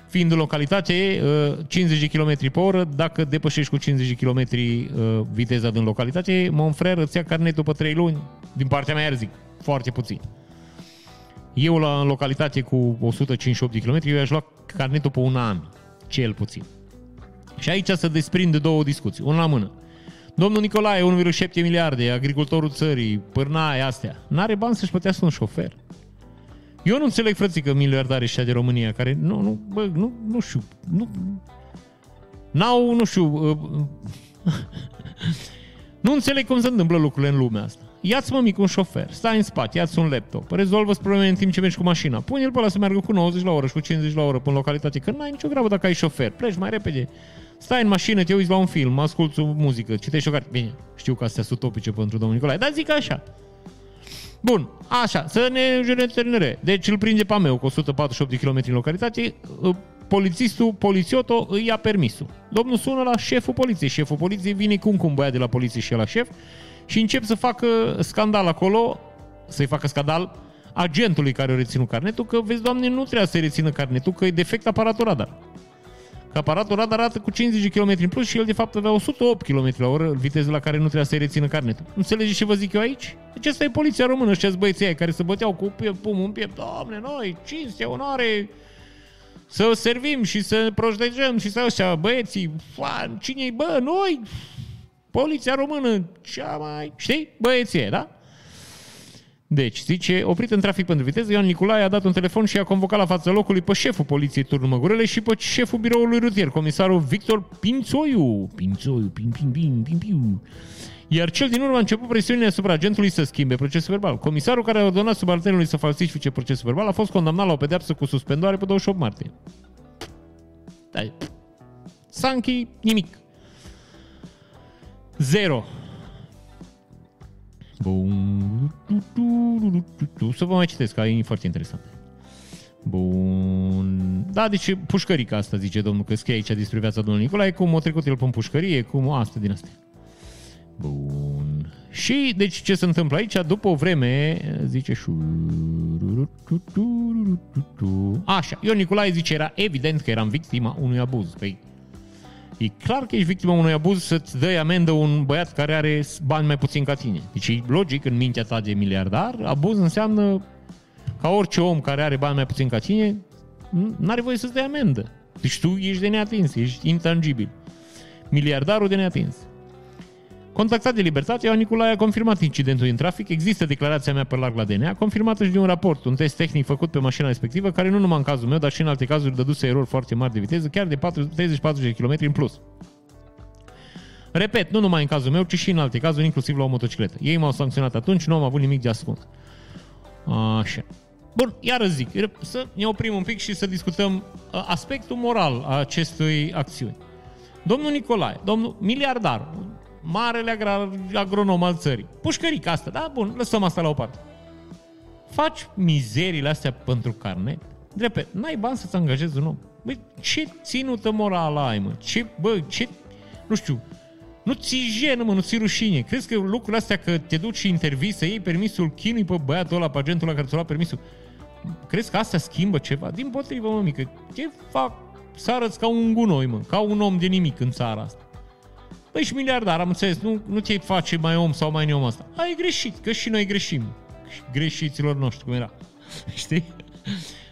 Fiind în localitate 50 uh, de km pe oră, dacă depășești cu 50 de km uh, viteza din localitate, Monfrer îți ia carnetul pe 3 luni, din partea mea, zic, foarte puțin. Eu la în localitate cu 158 de km, eu aș lua carnetul pe un an, cel puțin. Și aici se desprinde două discuții, una la mână. Domnul Nicolae, 1,7 miliarde, agricultorul țării, pârnaie astea, n-are bani să-și plătească un șofer. Eu nu înțeleg, frățică, miliardare și de România, care, nu, nu, bă, nu, nu știu, nu, n-au, nu știu, uh, nu înțeleg cum se întâmplă lucrurile în lumea asta. Ia-ți, mă, mic, un șofer, stai în spate, ia-ți un laptop, rezolvă probleme în timp ce mergi cu mașina, pune-l pe ăla să meargă cu 90 la oră și cu 50 la oră până în localitate, că n-ai nicio grabă dacă ai șofer, pleci mai repede. Stai în mașină, te uiți la un film, asculti o muzică, citești o carte. Bine, știu că astea sunt utopice pentru domnul Nicolae, dar zic așa. Bun, așa, să ne jurnere. Deci îl prinde pe meu cu 148 de km în localitate, ă, polițistul, polițioto, îi ia permisul. Domnul sună la șeful poliției, șeful poliției vine cum cum băiat de la poliție și la șef și încep să facă scandal acolo, să-i facă scandal agentului care a reținut carnetul, că vezi, doamne, nu trebuie să-i rețină carnetul, că e defect aparatul radar. Că aparatul radar arată cu 50 km în plus și el de fapt avea 108 km la oră, viteză la care nu trebuia să-i rețină carnetul. Înțelegeți ce vă zic eu aici? Deci asta e poliția română, ăștia băieții aia care se băteau cu pumul în piept. Doamne, noi, cinste, onoare, să servim și să protejăm și să ăștia băieții, fan, cine bă, noi, poliția română, cea mai, știi, băieții, da? Deci, zice, oprit în trafic pentru viteză, Ioan Nicolae a dat un telefon și a convocat la fața locului pe șeful poliției Turnul Măgurele și pe șeful biroului rutier, comisarul Victor Pințoiu. Pințoiu, pin, pin, pin, pin, pin. Iar cel din urmă a început presiunea asupra agentului să schimbe procesul verbal. Comisarul care a ordonat subalternului să falsifice procesul verbal a fost condamnat la o pedeapsă cu suspendare pe 28 martie. Da. Sanchi, nimic. Zero. Bun. Să vă mai citesc, că e foarte interesant. Bun. Da, deci pușcărica asta, zice domnul, că scrie aici despre viața domnului Nicolae, cum a trecut el pe pușcărie, cum asta din astea. Bun. Și, deci, ce se întâmplă aici? După o vreme, zice și... Așa, Ion Nicolae zice, era evident că eram victima unui abuz. Păi, E clar că ești victima unui abuz să-ți dai amendă un băiat care are bani mai puțin ca tine. Deci e logic în mintea ta de miliardar, abuz înseamnă ca orice om care are bani mai puțin ca tine, n-are voie să-ți dai amendă. Deci tu ești de neatins, ești intangibil. Miliardarul de neatins. Contactat de Libertate, Ioan Nicolae a confirmat incidentul în trafic, există declarația mea pe larg la DNA, confirmată și de un raport, un test tehnic făcut pe mașina respectivă, care nu numai în cazul meu, dar și în alte cazuri dăduse erori foarte mari de viteză, chiar de 30-40 de km în plus. Repet, nu numai în cazul meu, ci și în alte cazuri, inclusiv la o motocicletă. Ei m-au sancționat atunci, nu am avut nimic de ascuns. Așa. Bun, iară zic, să ne oprim un pic și să discutăm aspectul moral a acestui acțiuni. Domnul Nicolae, domnul miliardar, marele agronom al țării. Pușcărica asta, da? Bun, lăsăm asta la o parte. Faci mizerile astea pentru carnet? Drept, n-ai bani să-ți angajezi un om. Băi, ce ținută morală ai, mă? Ce, bă, ce, nu știu, nu ți jenă, mă, nu ți rușine. Crezi că lucrurile astea că te duci și intervii să iei permisul, chinui pe băiatul ăla, pe agentul ăla care ți-a luat permisul, crezi că asta schimbă ceva? Din potrivă, mă, mică, ce fac să arăți ca un gunoi, mă, ca un om de nimic în țara asta. Păi și miliardar, am înțeles, nu, nu te face mai om sau mai neom asta. Ai greșit, că și noi greșim. Greșiților noștri, cum era. Știi?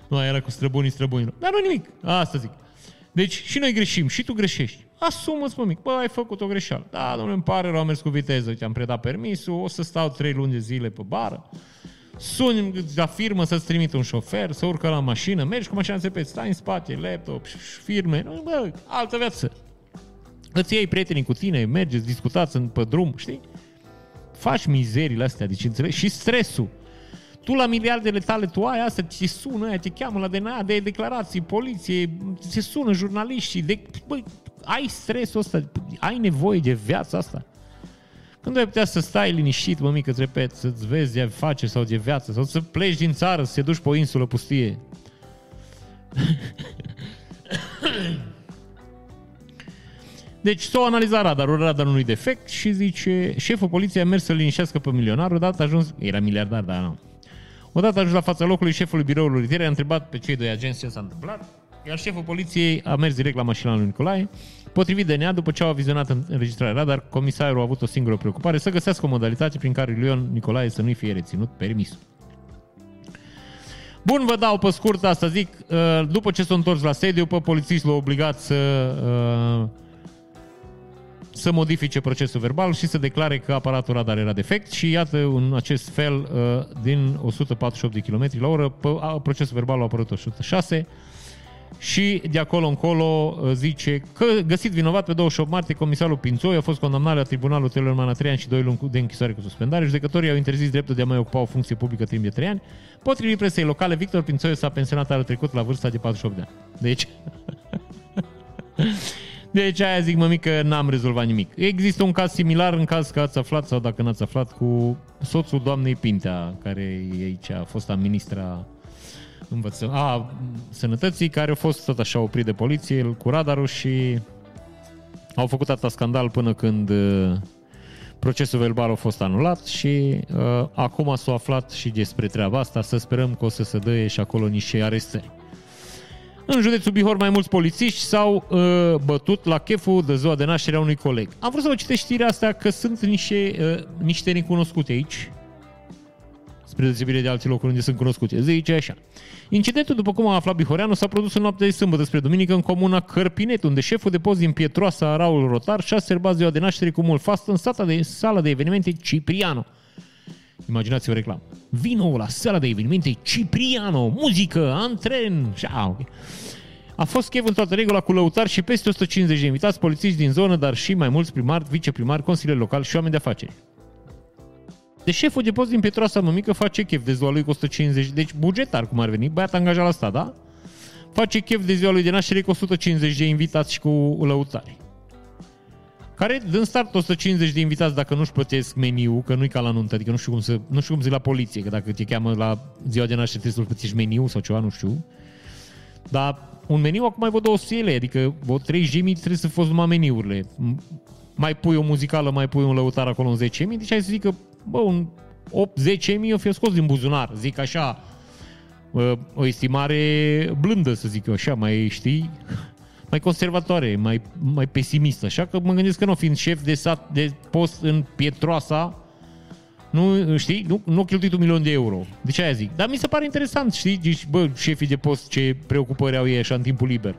Nu, era cu străbunii străbunilor. Dar nu nimic, asta zic. Deci și noi greșim, și tu greșești. Asumă-ți, mă mic, bă, ai făcut o greșeală. Da, domnule, îmi pare rău, am mers cu viteză, te-am predat permisul, o să stau trei luni de zile pe bară. Suni la firmă să-ți trimit un șofer, să urcă la mașină, mergi cu mașina să pe stai în spate, laptop, firme, bă, altă viață. Îți iei prietenii cu tine, mergeți, discutați pe drum, știi? Faci mizerile astea, deci înțelegi? Și stresul. Tu la miliardele tale, tu ai asta, te sună aia, te cheamă la DNA, de declarații, poliție, se sună jurnaliștii, de, băi, ai stresul ăsta, ai nevoie de viața asta. Când ai putea să stai liniștit, mă mică, repet, să-ți vezi de face sau de viață, sau să pleci din țară, să te duci pe o insulă pustie. Deci s-a analizat radarul, radarul unui defect și zice, șeful poliției a mers să liniștească pe milionar, odată a ajuns, era miliardar, dar nu. Odată a ajuns la fața locului, șeful biroului rutier a întrebat pe cei doi agenți ce s-a întâmplat, iar șeful poliției a mers direct la mașina lui Nicolae. Potrivit DNA, după ce au vizionat înregistrarea radar, comisarul a avut o singură preocupare, să găsească o modalitate prin care Leon Nicolae să nu-i fie reținut permisul. Bun, vă dau pe scurt asta, zic, uh, după ce s-a întors la sediu, pe polițist l-a obligat să uh, să modifice procesul verbal și să declare că aparatul radar era defect și iată în acest fel uh, din 148 de km la oră procesul verbal a apărut 106 și de acolo încolo uh, zice că găsit vinovat pe 28 martie, comisarul Pințoi a fost condamnat la tribunalul Teleorman la 3 ani și 2 luni de închisoare cu suspendare. Judecătorii au interzis dreptul de a mai ocupa o funcție publică timp de 3 ani. Potrivit presei locale, Victor Pințoi s-a pensionat anul trecut la vârsta de 48 de ani. Deci... Deci aia zic, mămică, n-am rezolvat nimic. Există un caz similar în caz că ați aflat sau dacă n-ați aflat cu soțul doamnei Pintea, care e aici, a fost a ministra învăță, a, sănătății, care a fost tot așa oprit de poliție cu radarul și au făcut atâta scandal până când uh, procesul verbal a fost anulat și uh, acum s-a aflat și despre treaba asta, să sperăm că o să se dăie și acolo niște arestări. În județul Bihor mai mulți polițiști s-au uh, bătut la cheful de ziua de naștere a unui coleg. Am vrut să vă citesc știrea asta că sunt niște, uh, niște necunoscute aici, spre deosebire de alte locuri unde sunt cunoscute. Zice așa. Incidentul, după cum a aflat Bihoreanu, s-a produs în noaptea de sâmbătă spre duminică în comuna Cărpinet, unde șeful de post din Pietroasa, Raul Rotar, și-a sărbat ziua de naștere cu mult fast în sala de, sala de evenimente Cipriano. Imaginați-vă reclamă. Vino la sala de evenimente Cipriano, muzică, antren. Și, a, okay. A fost chef în toată regula cu lăutari și peste 150 de invitați, polițiști din zonă, dar și mai mulți primari, viceprimari, consilieri locali și oameni de afaceri. De șeful de post din Petroasa Mămică face chef de ziua lui cu 150, deci bugetar cum ar veni, băiat angajat la stat, da? Face chef de ziua lui de naștere cu 150 de invitați și cu lăutari care dând start 150 de invitați dacă nu-și plătesc meniu, că nu-i ca la nuntă, adică nu știu cum să, nu știu cum zic la poliție, că dacă te cheamă la ziua de naștere trebuie să-l plătești meniu sau ceva, nu știu. Dar un meniu acum mai vă 200 lei, adică vă 30 mii trebuie să fost numai meniurile. Mai pui o muzicală, mai pui un lăutar acolo în 10 mii, deci hai să zic că, bă, un 8-10 mii o fi scos din buzunar, zic așa, o estimare blândă, să zic eu așa, mai știi, mai conservatoare, mai, mai pesimistă. Așa că mă gândesc că nu fiind șef de sat de post în Pietroasa, nu, știi, nu, nu cheltuit un milion de euro. De ce aia zic? Dar mi se pare interesant, știi, zici, bă, șefii de post, ce preocupări au ei așa în timpul liber.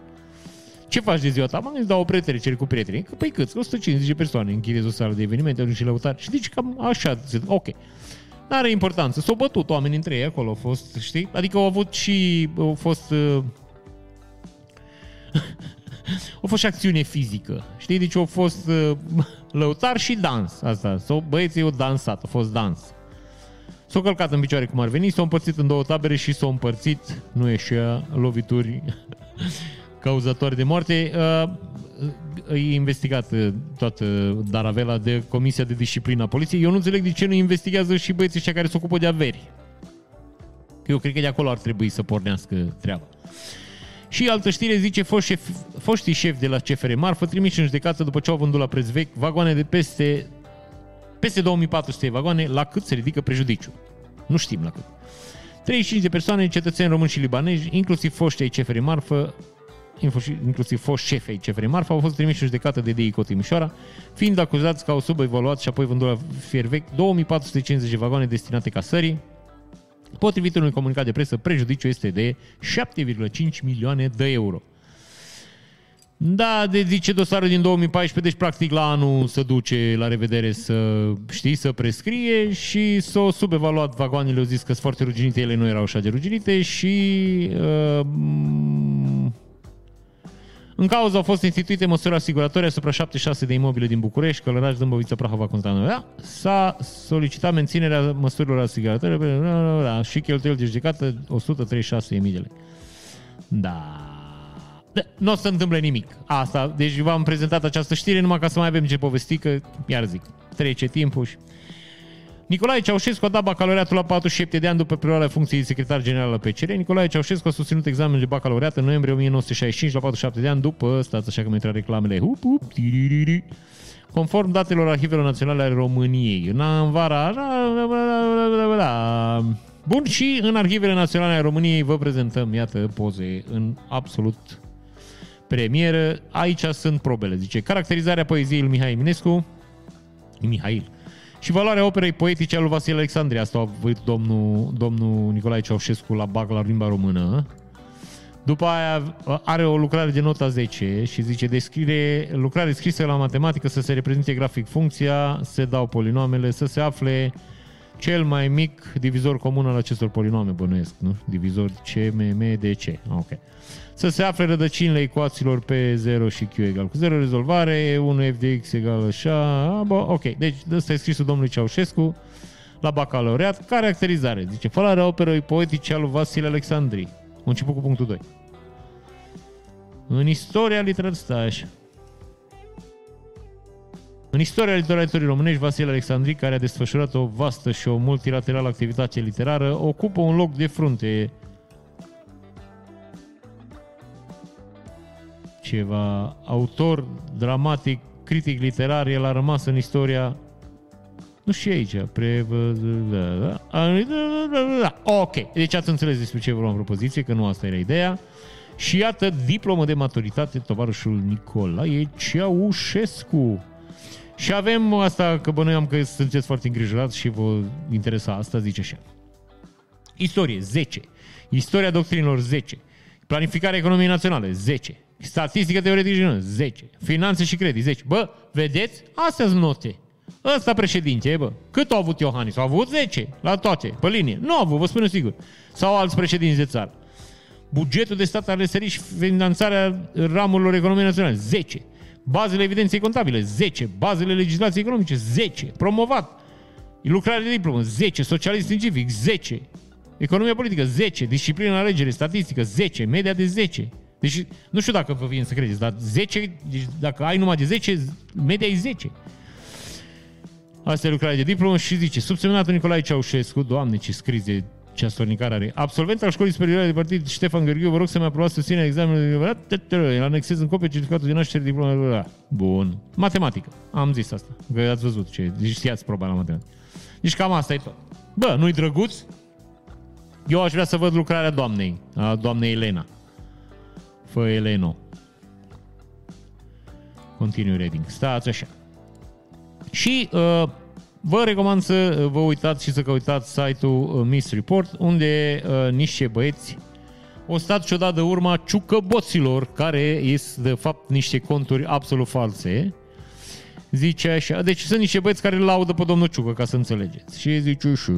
Ce faci de ziua ta? Mă gândesc, dau o pretrecere cu prieteni. Că, păi cât? 150 de persoane, închiriezi o sală de evenimente, nu și lăutar. Și zici cam așa, ok. N-are importanță. S-au bătut oameni între ei acolo, au fost, știi? Adică au avut și, au fost uh, a fost și acțiune fizică. Știi? Deci a fost uh, lăutar și dans. Asta. Sau băieții au dansat, a fost dans. S-au călcat în picioare cum ar veni, s-au împărțit în două tabere și s-au împărțit, nu ieșea lovituri cauzatoare de moarte. Uh, e investigat uh, toată Daravela de Comisia de Disciplină a Poliției. Eu nu înțeleg de ce nu investigează și băieții ăștia care se ocupă de averi. Eu cred că de acolo ar trebui să pornească treaba. Și altă știre zice, foști, șef, foștii șefi de la CFR Marfă trimiși în judecată după ce au vândut la preț vechi vagoane de peste, peste 2400 vagoane, la cât se ridică prejudiciu. Nu știm la cât. 35 de persoane, cetățeni români și libanezi, inclusiv foștii ai CFR Marfă, inclusiv foști șefi ai CFR Marfă, au fost trimiși în judecată de DICO Timișoara, fiind acuzați că au subevaluat și apoi vândut la fier vechi 2450 de vagoane destinate casării, Potrivit unui comunicat de presă, prejudiciul este de 7,5 milioane de euro. Da, de zice dosarul din 2014, deci practic la anul să duce la revedere să, știi, să prescrie și s-au subevaluat vagoanele, au zis că sunt foarte ruginite, ele nu erau așa de ruginite și uh, în cauza au fost instituite măsuri asiguratorii asupra 76 de imobile din București, Călăraș, Dâmbovița, Prahova, Constanța. S-a solicitat menținerea măsurilor asiguratorii și cheltuieli de judecată 136 de lei. Da. da. Nu o să întâmple nimic. Asta, deci v-am prezentat această știre numai ca să mai avem ce povesti, că, iar zic, trece timpul și Nicolae Ceaușescu a dat bacalaureatul la 47 de ani după preluarea funcției de secretar general la PCR. Nicolae Ceaușescu a susținut examenul de bacalaureat în noiembrie 1965 la 47 de ani după, stați așa că mi intră reclamele, hup, hup, tiririri. Conform datelor Arhivelor Naționale ale României, în vara... Bun, și în Arhivele Naționale ale României vă prezentăm, iată, poze în absolut premieră. Aici sunt probele. Zice, caracterizarea poeziei lui Mihai Eminescu, Mihail, și valoarea operei poetice a lui Vasile Alexandria. Asta a avut domnul, domnul Nicolae Ceaușescu la BAC la limba română. După aia are o lucrare de nota 10 și zice descrie, lucrare scrisă la matematică să se reprezinte grafic funcția, se dau polinomele, să se afle cel mai mic divizor comun al acestor polinome, bănuiesc, nu? Divizor C, M, M, D, C. Ok să se afle rădăcinile ecuațiilor pe 0 și Q egal cu 0, rezolvare, 1 f de x egal așa, bă, ok, deci ăsta e scrisul domnului Ceaușescu la bacalaureat, caracterizare, zice, falarea operei poetice al lui Vasile Alexandri, început cu punctul 2. În istoria literaturii, stai așa. În istoria literaturii românești, Vasile Alexandri, care a desfășurat o vastă și o multilaterală activitate literară, ocupă un loc de frunte ceva autor dramatic, critic literar, el a rămas în istoria nu și aici, pre... Ok, deci ați înțeles despre ce vreau în propoziție, că nu asta era ideea. Și iată, diplomă de maturitate, tovarășul Nicolae Ceaușescu. Și avem asta, că bănuiam că sunteți foarte îngrijorați și vă interesa asta, zice așa. Istorie, 10. Istoria doctrinilor, 10. Planificarea economiei naționale, 10. Statistică teoretică, 10. Finanțe și credit, 10. Bă, vedeți? Astea sunt note. Ăsta președinte, bă. Cât au avut Iohannis? Au avut 10 la toate, pe linie. Nu au avut, vă spun eu sigur. Sau alți președinți de țară. Bugetul de stat are sărit și finanțarea ramurilor economiei naționale, 10. Bazele evidenței contabile, 10. Bazele legislației economice, 10. Promovat. Lucrare de diplomă, 10. Socialism științific, 10. Economia politică, 10. Disciplina alegere, statistică, 10. Media de 10. Deci nu știu dacă vă vine să credeți, dar 10, deci dacă ai numai de 10, media e 10. Asta e lucrarea de diplomă și zice, subsemnatul Nicolae Ceaușescu, doamne ce scrize ce astornicare are. Absolvent al școlii superioare de partid Ștefan Gheorghiu, vă rog să-mi aprobați susținerea examenului. Îl anexez în copie certificatul de naștere diploma. Bun. Matematică. Am zis asta. Că ați văzut ce. Deci știați proba la matematică. Deci cam asta e tot. Bă, nu-i drăguț? Eu aș vrea să văd lucrarea doamnei, a doamnei Elena. Fă Eleno. Continue reading. Stați așa. Și uh, vă recomand să vă uitați și să căutați site-ul uh, Miss Report, unde uh, niște băieți o stat ciudat de urma ciucăboților, care sunt de fapt niște conturi absolut false, Zice așa, deci sunt niște băieți care îl laudă pe domnul Ciucă, ca să înțelegeți. Și zice și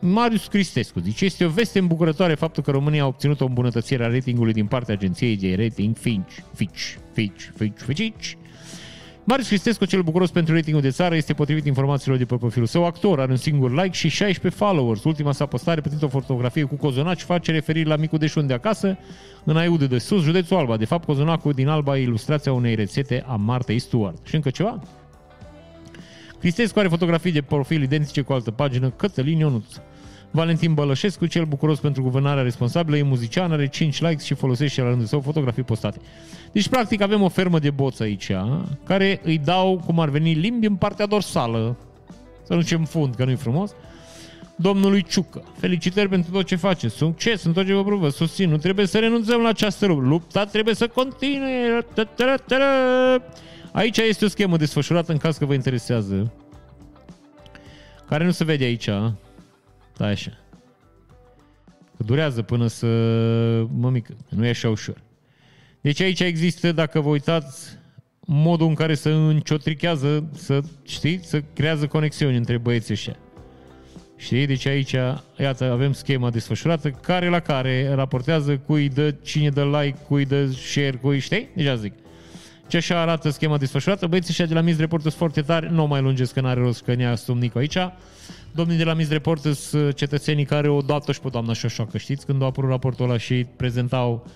Marius Cristescu, zice, este o veste îmbucurătoare faptul că România a obținut o îmbunătățire a ratingului din partea agenției de rating Finch, Fitch, Fitch, Fitch, Fitch, Marius Cristescu, cel bucuros pentru ratingul de țară, este potrivit informațiilor de pe profilul său actor, are un singur like și 16 followers. Ultima sa postare, prezint o fotografie cu cozonaci, face referire la micul deșun de acasă, în Aiude de Sus, județul Alba. De fapt, cozonacul din Alba e ilustrația unei rețete a Martei Stewart. Și încă ceva? Cristescu are fotografii de profil identice cu altă pagină, Cătălin Ionuț. Valentin Bălășescu, cel bucuros pentru guvernarea responsabilă, e muzician, are 5 likes și folosește la rândul său fotografii postate. Deci, practic, avem o fermă de boți aici, care îi dau, cum ar veni, limbi în partea dorsală. Să nu zicem fund, că nu-i frumos. Domnului Ciucă, felicitări pentru tot ce face, succes în tot ce vă provă, susțin, nu trebuie să renunțăm la această luptă, lupta trebuie să continue. Aici este o schemă desfășurată în caz că vă interesează, care nu se vede aici, da, așa. Că durează până să... Mămică, nu e așa ușor. Deci aici există, dacă vă uitați, modul în care se înciotrichează, să, știi, să creează conexiuni între băieții ăștia. Știi? Deci aici, iată, avem schema desfășurată, care la care raportează cui dă, cine dă like, cui dă share, cui, știi? Deja zic. Ce așa arată schema desfășurată. Băieții ăștia de la Miss Report sunt foarte tari, nu mai lungesc că n-are rost că ne-a Nico aici. Domnii de la Miss Report sunt cetățenii care o dată și pe doamna Șoșoacă, știți? Când a apărut raportul ăla și prezentau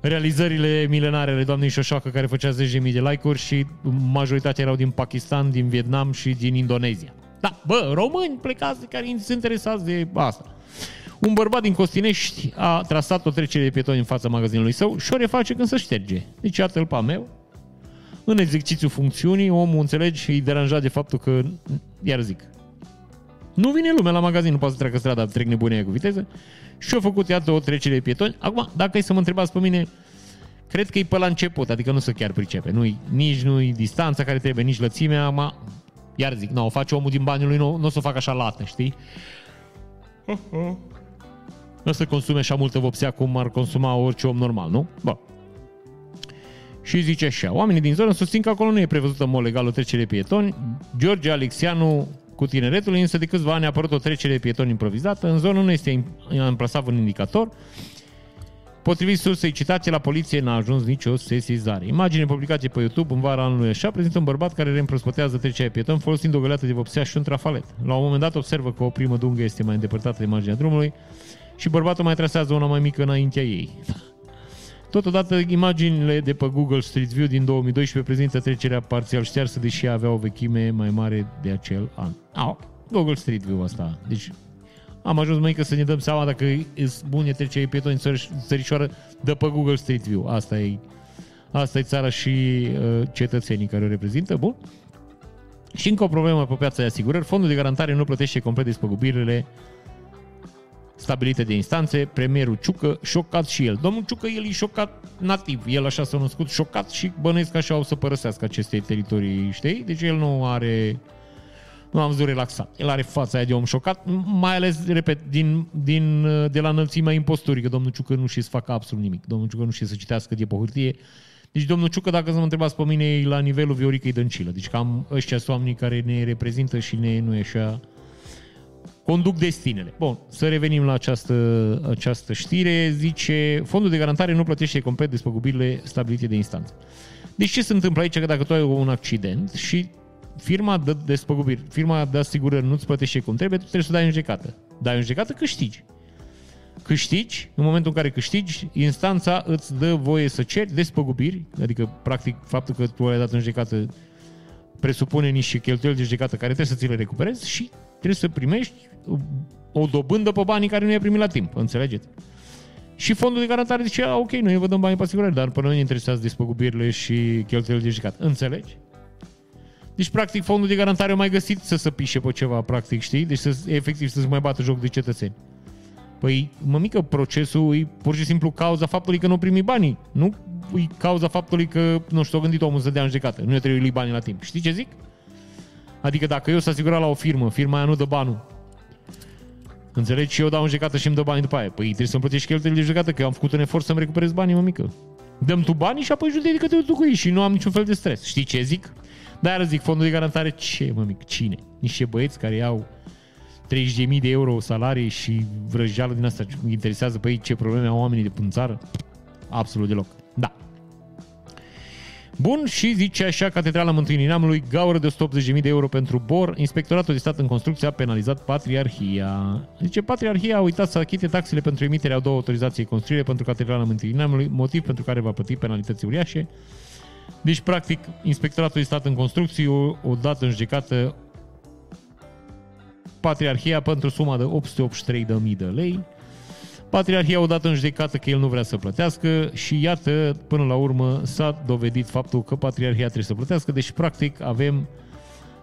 realizările milenare ale doamnei Șoșoacă care făcea 10.000 de like-uri și majoritatea erau din Pakistan, din Vietnam și din Indonezia. Da, bă, români plecați care sunt interesați de asta. Un bărbat din Costinești a trasat o trecere de pietoni în fața magazinului său și o reface când se șterge. Deci iată-l pe meu. În exercițiul funcțiunii, omul, înțelegi, îi deranja de faptul că, iar zic, nu vine lumea la magazin, nu poate să treacă strada, trec nebunia cu viteză. Și a făcut, iată, o trecere de pietoni. Acum, dacă e să mă întrebați pe mine, cred că e pe la început, adică nu se chiar pricepe. Nu-i, nici nu-i distanța care trebuie, nici lățimea, ma, iar zic, nu, o face omul din banii lui, nu, nu o să o facă așa lată, știi? Nu o să consume așa multă vopsea cum ar consuma orice om normal, nu? Bă. Și zice așa, oamenii din zonă susțin că acolo nu e prevăzută în mod legal o trecere de pietoni. George Alexianu cu tineretul, însă de câțiva ani a apărut o trecere de pietoni improvizată. În zonă nu este amplasat un indicator. Potrivit sursei citate, la poliție n-a ajuns nicio sesizare. Imagine publicate pe YouTube în vara anului așa prezintă un bărbat care reîmprospătează trecerea de pieton folosind o găleată de vopsea și un trafalet. La un moment dat observă că o primă dungă este mai îndepărtată de marginea drumului și bărbatul mai trasează una mai mică înaintea ei. Totodată, imaginile de pe Google Street View din 2012 prezintă trecerea parțial ștearsă, deși avea o vechime mai mare de acel an. Ah, Google Street View asta. Deci am ajuns mai că să ne dăm seama dacă e bune trecerea pietoni țărișoară de pe Google Street View. Asta e, asta e țara și uh, cetățenii care o reprezintă. Bun. Și încă o problemă pe piața de asigurări. Fondul de garantare nu plătește complet despăgubirile stabilite de instanțe, premierul Ciucă, șocat și el. Domnul Ciucă, el e șocat nativ, el așa s-a născut șocat și bănuiesc că așa o să părăsească aceste teritorii, știi? Deci el nu are, nu am văzut relaxat. El are fața aia de om șocat, mai ales, repet, din, din, de la înălțimea imposturii, că domnul Ciucă nu știe să facă absolut nimic. Domnul Ciucă nu știe să citească de pe hârtie. Deci domnul Ciucă, dacă să mă întrebați pe mine, e la nivelul Vioricăi Dăncilă. Deci cam ăștia sunt oamenii care ne reprezintă și ne nu e așa conduc destinele. Bun, să revenim la această, această știre. Zice, fondul de garantare nu plătește complet despăgubirile stabilite de instanță. Deci ce se întâmplă aici? Că dacă tu ai un accident și firma de despăgubiri, firma de asigurări nu-ți plătește cum trebuie, tu trebuie să dai în judecată. Dai în judecată, câștigi. Câștigi, în momentul în care câștigi, instanța îți dă voie să ceri despăgubiri, adică, practic, faptul că tu ai dat în judecată presupune niște cheltuieli de judecată care trebuie să ți le recuperezi și trebuie să primești o dobândă pe banii care nu i-ai primit la timp, înțelegeți? Și fondul de garantare zice, a, ok, noi vă dăm banii pe asigurare, dar până noi ne interesează despăgubirile și cheltuielile de jucat. Înțelegi? Deci, practic, fondul de garantare a mai găsit să se pișe pe ceva, practic, știi? Deci, să, efectiv, să se mai bată joc de cetățeni. Păi, mă mică, procesul e pur și simplu cauza faptului că nu primi banii. Nu e cauza faptului că, nu știu, a gândit omul să dea în judecată. Nu i trebuie lui banii la timp. Știi ce zic? Adică dacă eu s asigurat la o firmă, firma aia nu dă banul, Înțelegi? Și eu dau în judecată și îmi dă banii după aia. Păi trebuie să-mi plătești cheltuielile de judecată, că eu am făcut un efort să-mi recuperez banii, mă mică. Dăm tu banii și apoi judecă-te tu cu ei și nu am niciun fel de stres. Știi ce zic? Dar zic, fondul de garantare, ce, mă mic, cine? Niște băieți care iau 30.000 de euro salarii și vrăjeală din asta interesează pe ei ce probleme au oamenii de până țară? Absolut deloc. Da. Bun, și zice așa, Catedrala Mântuirii Neamului, gaură de 180.000 de euro pentru bor, Inspectoratul de Stat în Construcție a penalizat Patriarhia. Zice, Patriarhia a uitat să achite taxele pentru emiterea a două autorizații de construire pentru Catedrala Mântuirii Neamului, motiv pentru care va plăti penalități uriașe. Deci, practic, Inspectoratul de Stat în Construcții o, o dată în judecată Patriarhia pentru suma de 883.000 de lei. Patriarhia a dat în judecată că el nu vrea să plătească și iată, până la urmă, s-a dovedit faptul că Patriarhia trebuie să plătească, deci practic avem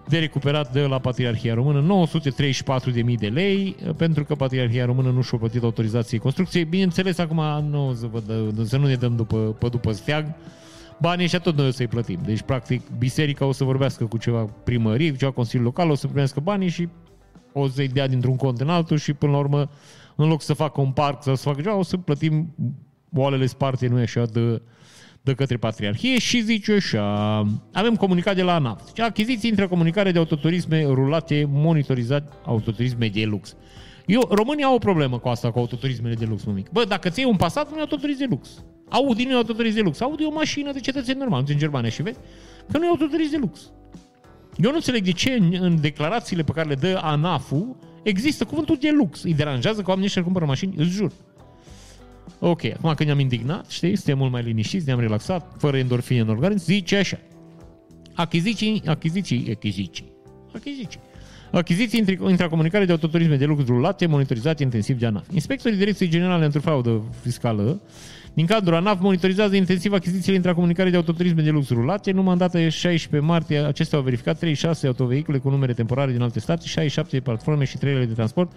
de recuperat de la Patriarhia Română 934.000 de lei pentru că Patriarhia Română nu și-a plătit autorizației construcției. Bineînțeles, acum nu să, vă dă, să nu ne dăm după, pe după steag, banii ăștia tot noi o să-i plătim. Deci, practic, biserica o să vorbească cu ceva primărie, cu ceva consiliu local, o să primească banii și o să-i dea dintr-un cont în altul și, până la urmă, în loc să facă un parc sau să facă ceva, o să plătim oalele sparte, nu e așa, de, de către Patriarhie și zice așa, avem comunicat de la ANAF. Deci, achiziții între comunicare de autoturisme rulate, monitorizat autoturisme de lux. Eu, România au o problemă cu asta, cu autoturismele de lux, mic. Bă, dacă ți iei un Passat, nu e autoturism de lux. Audi nu e autoturism de lux. Audi e o mașină de cetățeni normal, în Germania și vezi că nu e autoturism de lux. Eu nu înțeleg de ce în, în declarațiile pe care le dă ANAF-ul există cuvântul de lux. Îi deranjează că oamenii ăștia cumpără mașini? Îți jur. Ok, acum când ne-am indignat, știi, suntem mult mai liniștiți, ne-am relaxat, fără endorfine în organism, zice așa. Achiziții, achiziții, achiziții, achiziții. Achiziții intracomunicare de autoturisme de lucru rulate, monitorizate intensiv de ANAF. Inspectorii Direcției Generale Antifraudă Fiscală din cadrul ANAF monitorizează intensiv achizițiile intracomunicare de autoturisme de lux rulate. Numai în data 16 martie acestea au verificat 36 autovehicule cu numere temporare din alte state, 67 de platforme și 3 de transport,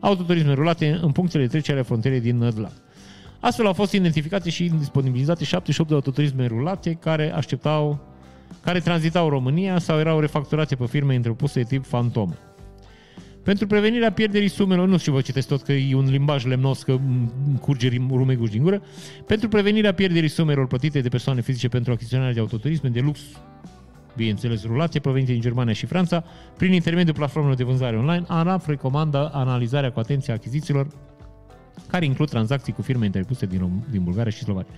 autoturisme rulate în punctele de trecere ale frontierei din Nădlac. Astfel au fost identificate și disponibilizate 78 de autoturisme rulate care așteptau care tranzitau România sau erau refacturate pe firme întrepuse de tip fantomă. Pentru prevenirea pierderii sumelor, nu știu vă citesc tot că e un limbaj lemnos că curge rumeguș din gură, pentru prevenirea pierderii sumelor plătite de persoane fizice pentru achiziționarea de autoturisme de lux, bineînțeles rulate, provenite din Germania și Franța, prin intermediul platformelor de vânzare online, ANAF recomandă analizarea cu atenție a achizițiilor care includ tranzacții cu firme interpuse din, din Bulgaria și Slovacia.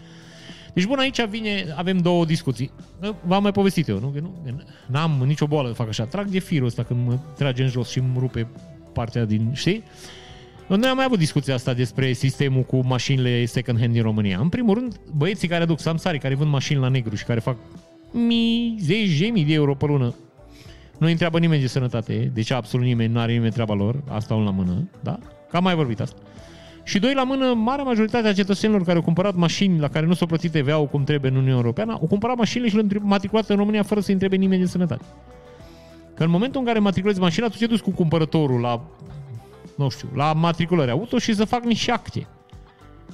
Deci, bun, aici vine, avem două discuții. V-am mai povestit eu, nu? nu n-am nicio boală, fac așa. Trag de firul ăsta când mă trage în jos și îmi rupe partea din, știi? Noi am mai avut discuția asta despre sistemul cu mașinile second hand din România. În primul rând, băieții care aduc samsari, care vând mașini la negru și care fac mii, zeci de mii de euro pe lună, nu îi întreabă nimeni de sănătate, deci absolut nimeni, nu are nimeni treaba lor, asta un la mână, da? Cam mai vorbit asta. Și doi la mână, marea majoritate a cetățenilor care au cumpărat mașini la care nu s-au plătit TVA-ul cum trebuie în Uniunea Europeană, au cumpărat mașinile și le-au matriculat în România fără să-i întrebe nimeni de sănătate. Că în momentul în care matriculezi mașina, tu te duci cu cumpărătorul la, nu știu, la matriculări auto și să fac niște acte.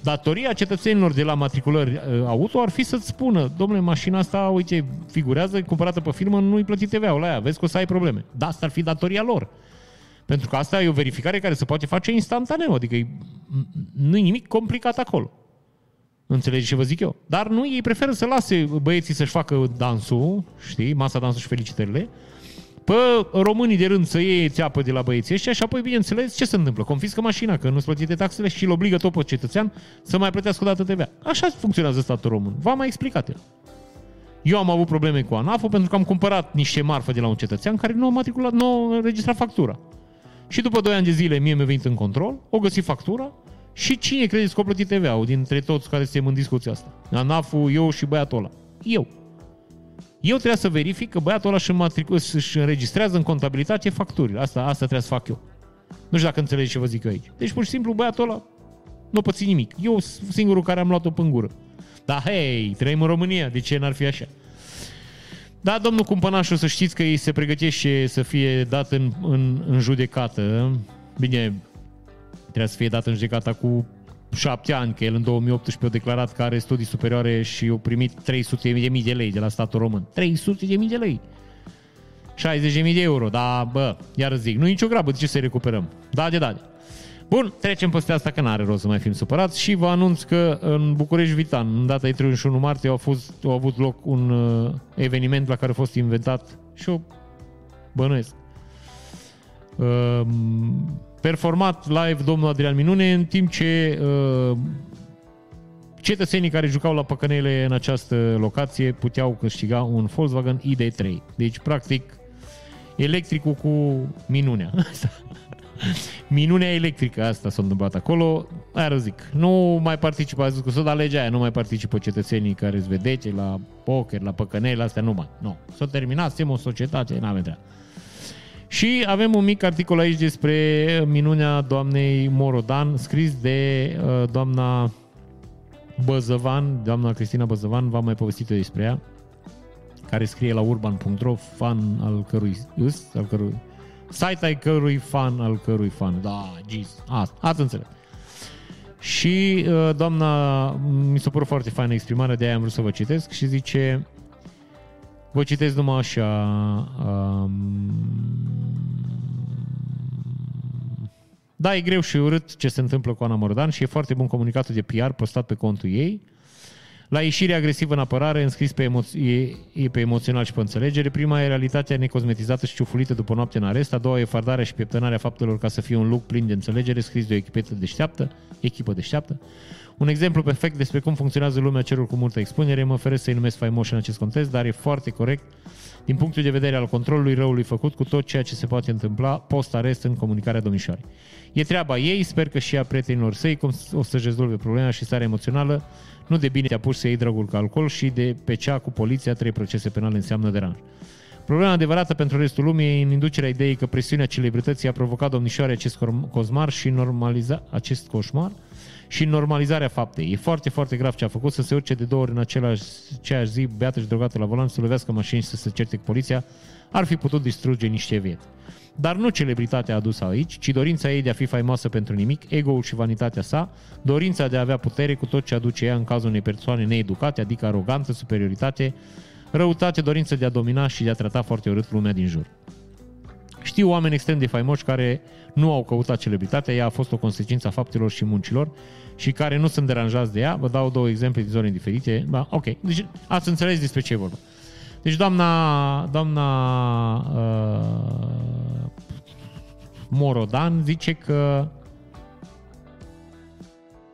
Datoria cetățenilor de la matriculări uh, auto ar fi să-ți spună, domnule, mașina asta, uite, figurează, cumpărată pe firmă, nu-i plătit TVA-ul la ea, vezi că o să ai probleme. Da, asta ar fi datoria lor. Pentru că asta e o verificare care se poate face instantaneu, adică nu e nimic complicat acolo. Înțelegi ce vă zic eu? Dar nu, ei preferă să lase băieții să-și facă dansul, știi, masa dansul și felicitările, pe românii de rând să iei țeapă de la băieții ăștia și apoi, bineînțeles, ce se întâmplă? Confiscă mașina, că nu-ți plătite taxele și îl obligă tot pe cetățean să mai plătească o dată TVA. Așa funcționează statul român. V-am mai explicat el. Eu am avut probleme cu anaf pentru că am cumpărat niște marfă de la un cetățean care nu a matriculat, nu a înregistrat factura. Și după 2 ani de zile mie mi-a venit în control, o găsit factura și cine credeți că a plătit TVA-ul dintre toți care suntem în discuția asta? ANAF-ul, eu și băiatul ăla. Eu. Eu trebuia să verific că băiatul ăla își, își înregistrează în contabilitate facturile. Asta, asta trebuie să fac eu. Nu știu dacă înțelegeți ce vă zic eu aici. Deci, pur și simplu, băiatul ăla nu păți nimic. Eu singurul care am luat-o în gură. Dar, hei, trăim în România, de ce n-ar fi așa? Da, domnul Cumpănașu, să știți că ei se pregătește să fie dat în, în, în judecată. Bine, trebuie să fie dat în judecată cu șapte ani, că el în 2018 a declarat că are studii superioare și a primit 300 de mii de lei de la statul român. 300 de mii de lei! 60 de mii de euro, da, bă, iar zic, nu e nicio grabă, de ce să recuperăm? Da, de da. De. Bun, trecem peste asta că n-are rost să mai fim supărați și vă anunț că în București Vitan, în data de 31 martie, a, fost, a avut loc un uh, eveniment la care a fost inventat și o bănuiesc. Uh, performat live domnul Adrian Minune, în timp ce uh, cetățenii care jucau la păcănele în această locație puteau câștiga un Volkswagen ID3. Deci, practic, electricul cu minunea. Minunea electrică asta s-a întâmplat acolo. Aia zic, nu mai participă, a zis că s-o dat legea aia, nu mai participă cetățenii care îți vedeți la poker, la păcănele, astea nu mai. Nu. S-a terminat, suntem o societate, n-avem treabă. Și avem un mic articol aici despre minunea doamnei Morodan, scris de uh, doamna Băzăvan, doamna Cristina Băzăvan, v-am mai povestit despre ea, care scrie la urban.ro, fan al cărui îs, al cărui site ai cărui fan, al cărui fan. Da, jeez, ați, ați înțeles. Și uh, doamna, mi s-a părut foarte faină exprimarea, de aia am vrut să vă citesc și zice, vă citesc numai așa, um, da, e greu și urât ce se întâmplă cu Ana Mordan și e foarte bun comunicatul de PR postat pe contul ei. La ieșire agresivă în apărare, înscris pe, emoț- e, e pe emoțional și pe înțelegere. Prima e realitatea necosmetizată și ciufulită după noapte în arest. A doua e fardarea și pieptănarea faptelor ca să fie un look plin de înțelegere, scris de o echipetă deșteaptă, echipă deșteaptă. Un exemplu perfect despre cum funcționează lumea cerul cu multă expunere. Mă feresc să-i numesc faimoși în acest context, dar e foarte corect din punctul de vedere al controlului răului făcut cu tot ceea ce se poate întâmpla post-arest în comunicarea domnișoarei. E treaba ei, sper că și a prietenilor săi cum o să-și rezolve problema și starea emoțională. Nu de bine te-a pus să iei dragul cu alcool și de pe cea cu poliția, trei procese penale înseamnă deranj. Problema adevărată pentru restul lumii e în inducerea ideii că presiunea celebrității a provocat domnișoare acest cosmar și normaliza acest coșmar și normalizarea faptei. E foarte, foarte grav ce a făcut să se urce de două ori în același, aceeași zi, beată și drogată la volan, să lovească mașini și să se certe cu poliția, ar fi putut distruge niște vieți. Dar nu celebritatea adusă aici, ci dorința ei de a fi faimoasă pentru nimic, ego-ul și vanitatea sa, dorința de a avea putere cu tot ce aduce ea în cazul unei persoane needucate, adică aroganță, superioritate, răutate, dorință de a domina și de a trata foarte urât lumea din jur. Știu oameni extrem de faimoși care nu au căutat celebritatea, ea a fost o consecință a faptelor și muncilor și care nu sunt deranjați de ea. Vă dau două exemple din zone diferite. Da, ok, deci ați înțeles despre ce e vorba. Deci doamna, doamna uh, Morodan zice că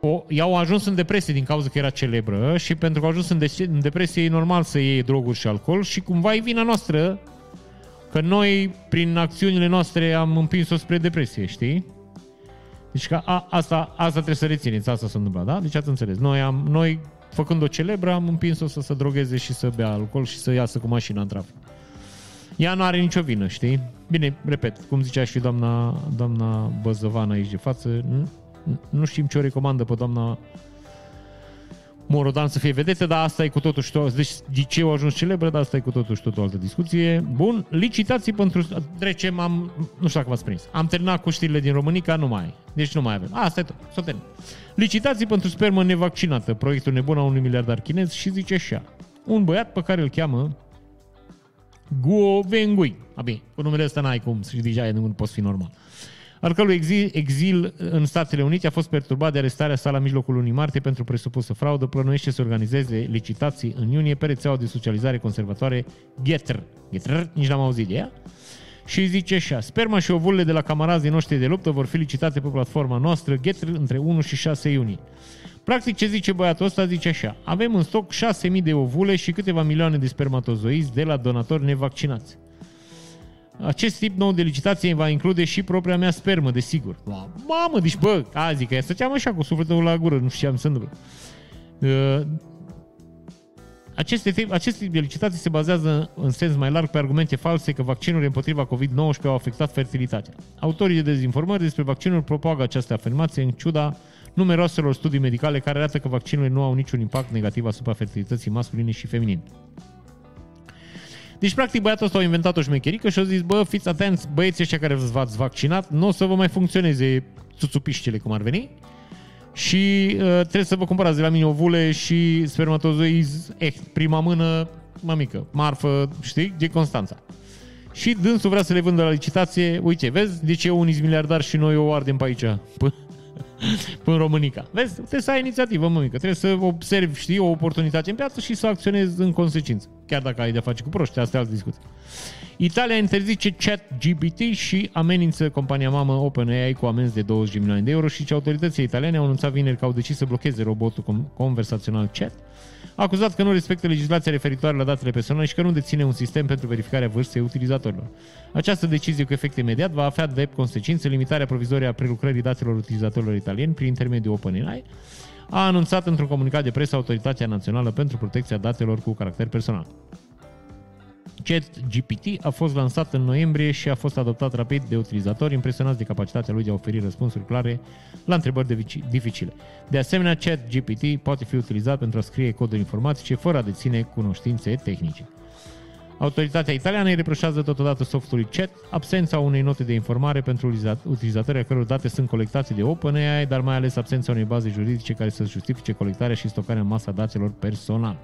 o, i-au ajuns în depresie din cauza că era celebră și pentru că au ajuns în, de- în depresie e normal să iei droguri și alcool și cumva e vina noastră că noi, prin acțiunile noastre, am împins-o spre depresie, știi? Deci că a, asta, asta trebuie să rețineți, asta s-a întâmplat, da? Deci ați înțeles. Noi, am, noi făcând-o celebră, am împins-o să se drogheze și să bea alcool și să iasă cu mașina în trafic. Ea nu are nicio vină, știi? Bine, repet, cum zicea și doamna, doamna Băzăvan aici de față, nu, nu știm ce o recomandă pe doamna Morodan să fie vedete, dar asta e cu totul și tot. Deci de ce au ajuns celebră, dar asta e cu totul și tot o altă discuție. Bun, licitații pentru... Trecem, am... Nu știu dacă v-ați prins. Am terminat cu știrile din Românica, nu mai Deci nu mai avem. Asta e tot. S-o termin. Licitații pentru spermă nevaccinată. Proiectul nebun a unui miliardar chinez și zice așa. Un băiat pe care îl cheamă Guo Wengui. A, bine, cu numele ăsta n-ai cum, și deja nu poți fi normal al cărui exil, exil în Statele Unite a fost perturbat de arestarea sa la mijlocul lunii martie pentru presupusă fraudă, plănuiește să organizeze licitații în iunie pe rețeaua de socializare conservatoare Getter. Getter, nici n-am auzit de ea. Și zice așa, sperma și ovulele de la camarazii noștri de luptă vor fi licitate pe platforma noastră Getter între 1 și 6 iunie. Practic ce zice băiatul ăsta, zice așa, avem în stoc 6.000 de ovule și câteva milioane de spermatozoizi de la donatori nevaccinați. Acest tip nou de licitație va include și propria mea spermă, desigur. Mamă, deci bă, azi că stăteam așa cu sufletul la gură, nu știam să întâmplă. Uh, aceste tip, acest tip de licitații se bazează în sens mai larg pe argumente false că vaccinurile împotriva COVID-19 au afectat fertilitatea. Autorii de dezinformări despre vaccinuri propagă această afirmație în ciuda numeroaselor studii medicale care arată că vaccinurile nu au niciun impact negativ asupra fertilității masculine și feminine. Deci, practic, băiatul ăsta a inventat o șmecherică și a zis, bă, fiți atenți, băieții ăștia care v-ați vaccinat, nu o să vă mai funcționeze țuțupiștele, cum ar veni, și uh, trebuie să vă cumpărați de la mine ovule și spermatozoizi, eh, prima mână, mămică, marfă, știi, de Constanța. Și dânsul vrea să le vândă la licitație, uite, vezi, de ce unii miliardari și noi o ardem pe aici, până în Românica. Vezi, trebuie să ai inițiativă, mămică, trebuie să observi, știi, o oportunitate în piață și să acționezi în consecință. Chiar dacă ai de face cu proști, asta e altă discuție. Italia interzice chat GPT și amenință compania mamă OpenAI cu amenzi de 20 de milioane de euro și ce autoritățile italiane au anunțat vineri că au decis să blocheze robotul conversațional chat acuzat că nu respectă legislația referitoare la datele personale și că nu deține un sistem pentru verificarea vârstei utilizatorilor. Această decizie cu efect imediat va avea de consecințe limitarea provizorie a prelucrării datelor utilizatorilor italieni prin intermediul OpenAI, a anunțat într-un comunicat de presă Autoritatea Națională pentru Protecția Datelor cu Caracter Personal. ChatGPT a fost lansat în noiembrie și a fost adoptat rapid de utilizatori impresionați de capacitatea lui de a oferi răspunsuri clare la întrebări dificile. De asemenea, ChatGPT poate fi utilizat pentru a scrie coduri informatice fără a deține cunoștințe tehnice. Autoritatea italiană îi reproșează totodată softului chat absența unei note de informare pentru utilizatorii a căror date sunt colectate de OpenAI, dar mai ales absența unei baze juridice care să justifice colectarea și stocarea în masa datelor personale.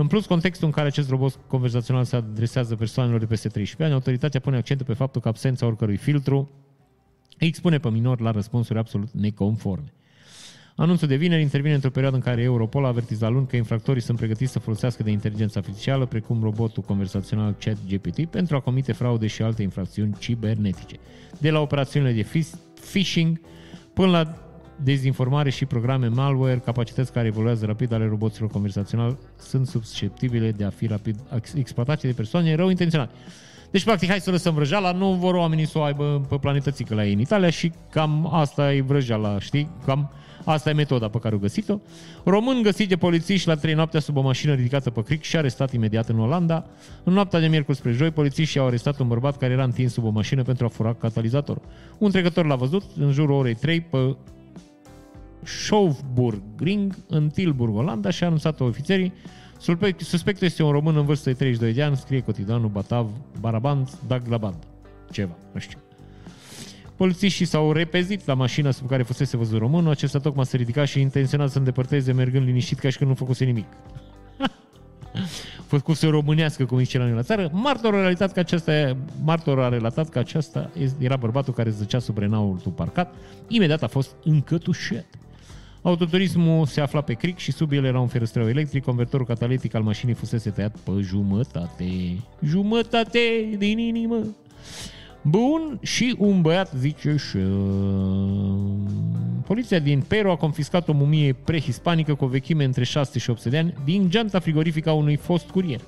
În plus, contextul în care acest robot conversațional se adresează persoanelor de peste 13 ani, autoritatea pune accentul pe faptul că absența oricărui filtru îi expune pe minor la răspunsuri absolut neconforme. Anunțul de vineri intervine într-o perioadă în care Europol a avertizat luni că infractorii sunt pregătiți să folosească de inteligență artificială, precum robotul conversațional ChatGPT, pentru a comite fraude și alte infracțiuni cibernetice. De la operațiunile de phishing până la dezinformare și programe malware, capacități care evoluează rapid ale roboților conversaționali, sunt susceptibile de a fi rapid exploatate de persoane rău intenționate. Deci, practic, hai să lăsăm vrăjeala, nu vor oamenii să o aibă pe planetățică la ei în Italia și cam asta e vrăjeala, știi? Cam Asta e metoda pe care o găsit-o. Român găsit de polițiști la 3 noaptea sub o mașină ridicată pe cric și arestat imediat în Olanda. În noaptea de miercuri spre joi, polițiștii au arestat un bărbat care era întins sub o mașină pentru a fura catalizatorul. Un trecător l-a văzut în jurul orei 3 pe Schaufburg Ring în Tilburg, Olanda și a anunțat ofițerii Suspectul este un român în vârstă de 32 de ani, scrie cotidianul Batav Baraband Daglaband. Ceva, nu știu. Polițiștii s-au repezit la mașina sub care fusese văzut românul, acesta tocmai se ridica și intenționa să îndepărteze mergând liniștit ca și când nu făcuse nimic. făcuse românească, cum zice la noi la țară. Martorul a relatat că acesta, martorul a relatat că acesta era bărbatul care zăcea sub renaul parcat. Imediat a fost încătușat. Autoturismul se afla pe cric și sub el era un ferăstrău electric. Convertorul catalitic al mașinii fusese tăiat pe jumătate. Jumătate din inimă. Bun, și un băiat zice și... Poliția din Peru a confiscat o mumie prehispanică cu o vechime între 6 și 800 de ani din geanta frigorifică a unui fost curier.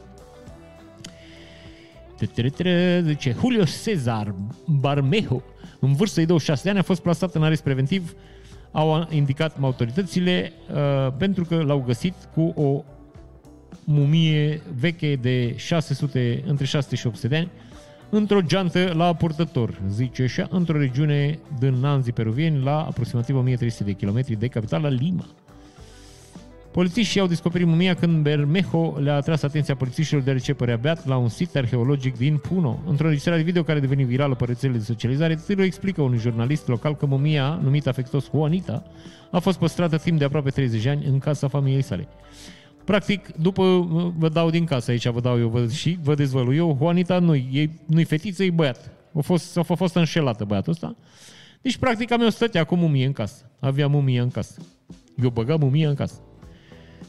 Zice, Julio Cezar Barmejo, în vârstă de 26 de ani, a fost plasat în arest preventiv, au indicat autoritățile, uh, pentru că l-au găsit cu o mumie veche de 600, între 600 și 800 de ani, într-o geantă la purtător, zice așa, într-o regiune din Nanzi peruvieni la aproximativ 1300 de kilometri de capitala Lima. Polițiștii au descoperit mumia când Bermejo le-a atras atenția polițiștilor deoarece părea beat la un sit arheologic din Puno. Într-o înregistrare video care a devenit virală pe rețelele de socializare, Târlu explică unui jurnalist local că mumia, numită afectos Juanita, a fost păstrată timp de aproape 30 de ani în casa familiei sale. Practic, după vă dau din casă aici, vă dau eu vă, și vă dezvălu eu, Juanita nu-i, e, nu-i fetiță, e băiat. A fost, a fost înșelată băiatul ăsta. Deci, practic, am eu stătea cu mumie în casă. Avea mumie în casă. Eu băgam mumie în casă.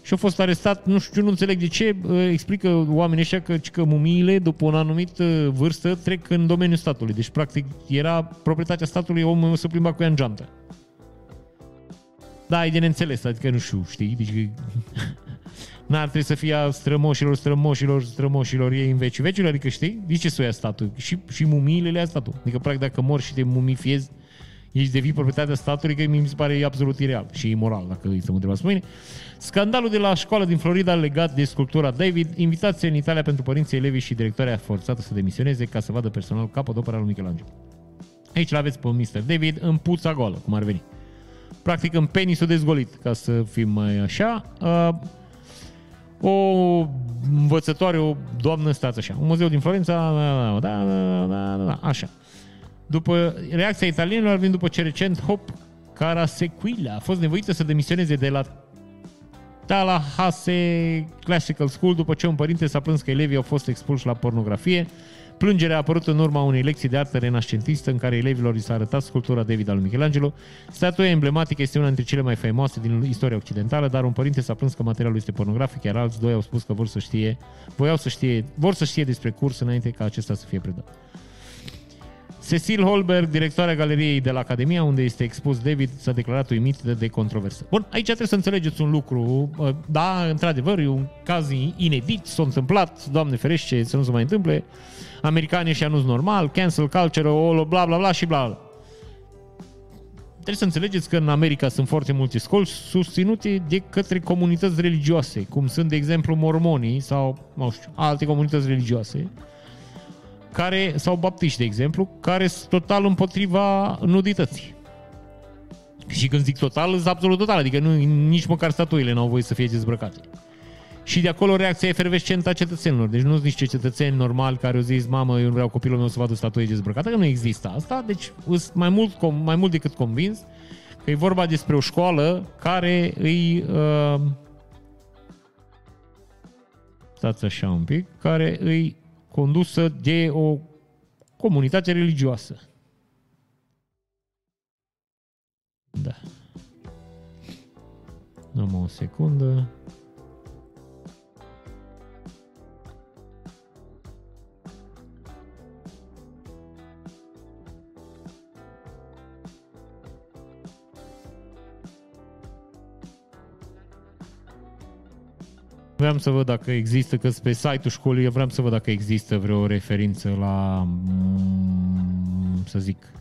Și a fost arestat, nu știu, nu înțeleg de ce, explică oamenii ăștia că, că mumiile, după un anumit vârstă, trec în domeniul statului. Deci, practic, era proprietatea statului, omul se plimba cu ea în geantă. Da, e de neînțeles, adică nu știu, știi? Deci, N-ar trebui să fie a strămoșilor, strămoșilor, strămoșilor ei în veci vecilor, adică știi? De ce să o ia statul? Și, și mumiile le ia statul. Adică, practic, dacă mor și te mumifiezi, ești devii proprietatea statului, că mi se pare absolut ireal și imoral, dacă îi să mă întrebați pe mine. Scandalul de la școală din Florida legat de sculptura David, invitație în Italia pentru părinții, elevii și directoarea forțată să demisioneze ca să vadă personal capodopera lui Michelangelo. Aici l-aveți pe Mr. David în puța goală, cum ar veni. Practic în penisul dezgolit, ca să fim mai așa. Uh, o învățătoare, o doamnă, stați așa, un muzeu din Florența, da, da, da, da, da, așa. După reacția italienilor vin după ce recent Hop Carasequila a fost nevoită să demisioneze de la Tallahassee Classical School după ce un părinte s-a plâns că elevii au fost expulși la pornografie. Plângerea a apărut în urma unei lecții de artă renascentistă în care elevilor li s-a arătat sculptura David al lui Michelangelo. Statuia emblematică este una dintre cele mai faimoase din istoria occidentală, dar un părinte s-a plâns că materialul este pornografic, iar alți doi au spus că vor să știe, voiau să știe, vor să știe despre curs înainte ca acesta să fie predat. Cecil Holberg, directoarea galeriei de la Academia, unde este expus David, s-a declarat uimit de, de controversă. Bun, aici trebuie să înțelegeți un lucru. Da, într-adevăr, e un caz inedit, s-a întâmplat, Doamne ferește, să nu se mai întâmple. Americanii și nu normal, cancel culture, o bla bla bla și bla bla. trebuie să înțelegeți că în America sunt foarte multe școli susținute de către comunități religioase, cum sunt, de exemplu, mormonii sau, nu știu, alte comunități religioase, care, sau baptiști, de exemplu, care sunt total împotriva nudității. Și când zic total, sunt absolut total, adică nu, nici măcar statuile n-au voie să fie dezbrăcate. Și de acolo reacția efervescentă a cetățenilor. Deci nu sunt niște cetățeni normali care au zis, mamă, eu nu vreau copilul meu să vadă statuie dezbrăcată, că nu există asta. Deci sunt mai mult, mai mult decât convins că e vorba despre o școală care îi... Uh, stați așa un pic, care îi condusă de o comunitate religioasă. Da. Dăm o secundă. Vreau să văd dacă există, că pe site-ul școlii, vreau să văd dacă există vreo referință la, mm, să zic,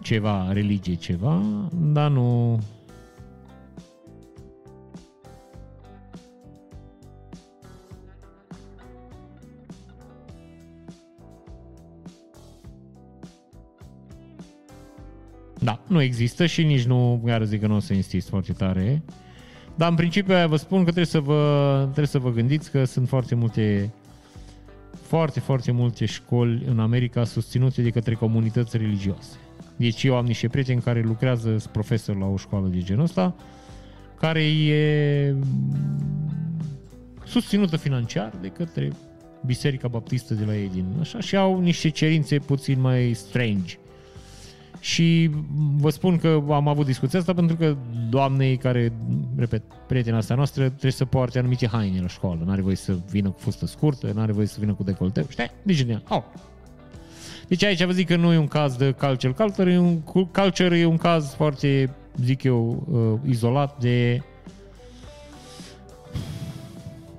ceva, religie, ceva, dar nu... Da, nu există și nici nu, iar zic că nu o să insist foarte tare. Dar în principiu vă spun că trebuie să vă, trebuie să vă gândiți că sunt foarte multe foarte, foarte multe școli în America susținute de către comunități religioase. Deci eu am niște prieteni care lucrează, sunt profesor la o școală de genul ăsta, care e susținută financiar de către Biserica Baptistă de la ei din așa și au niște cerințe puțin mai strange. Și vă spun că am avut discuția asta pentru că doamnei care, repet, prietena asta noastră, trebuie să poarte anumite haine la școală. Nu are voie să vină cu fustă scurtă, nu are voie să vină cu decolteu. Știi? Deci, oh. Deci aici vă zic că nu e un caz de culture culture, e un, culture e un caz foarte, zic eu, uh, izolat de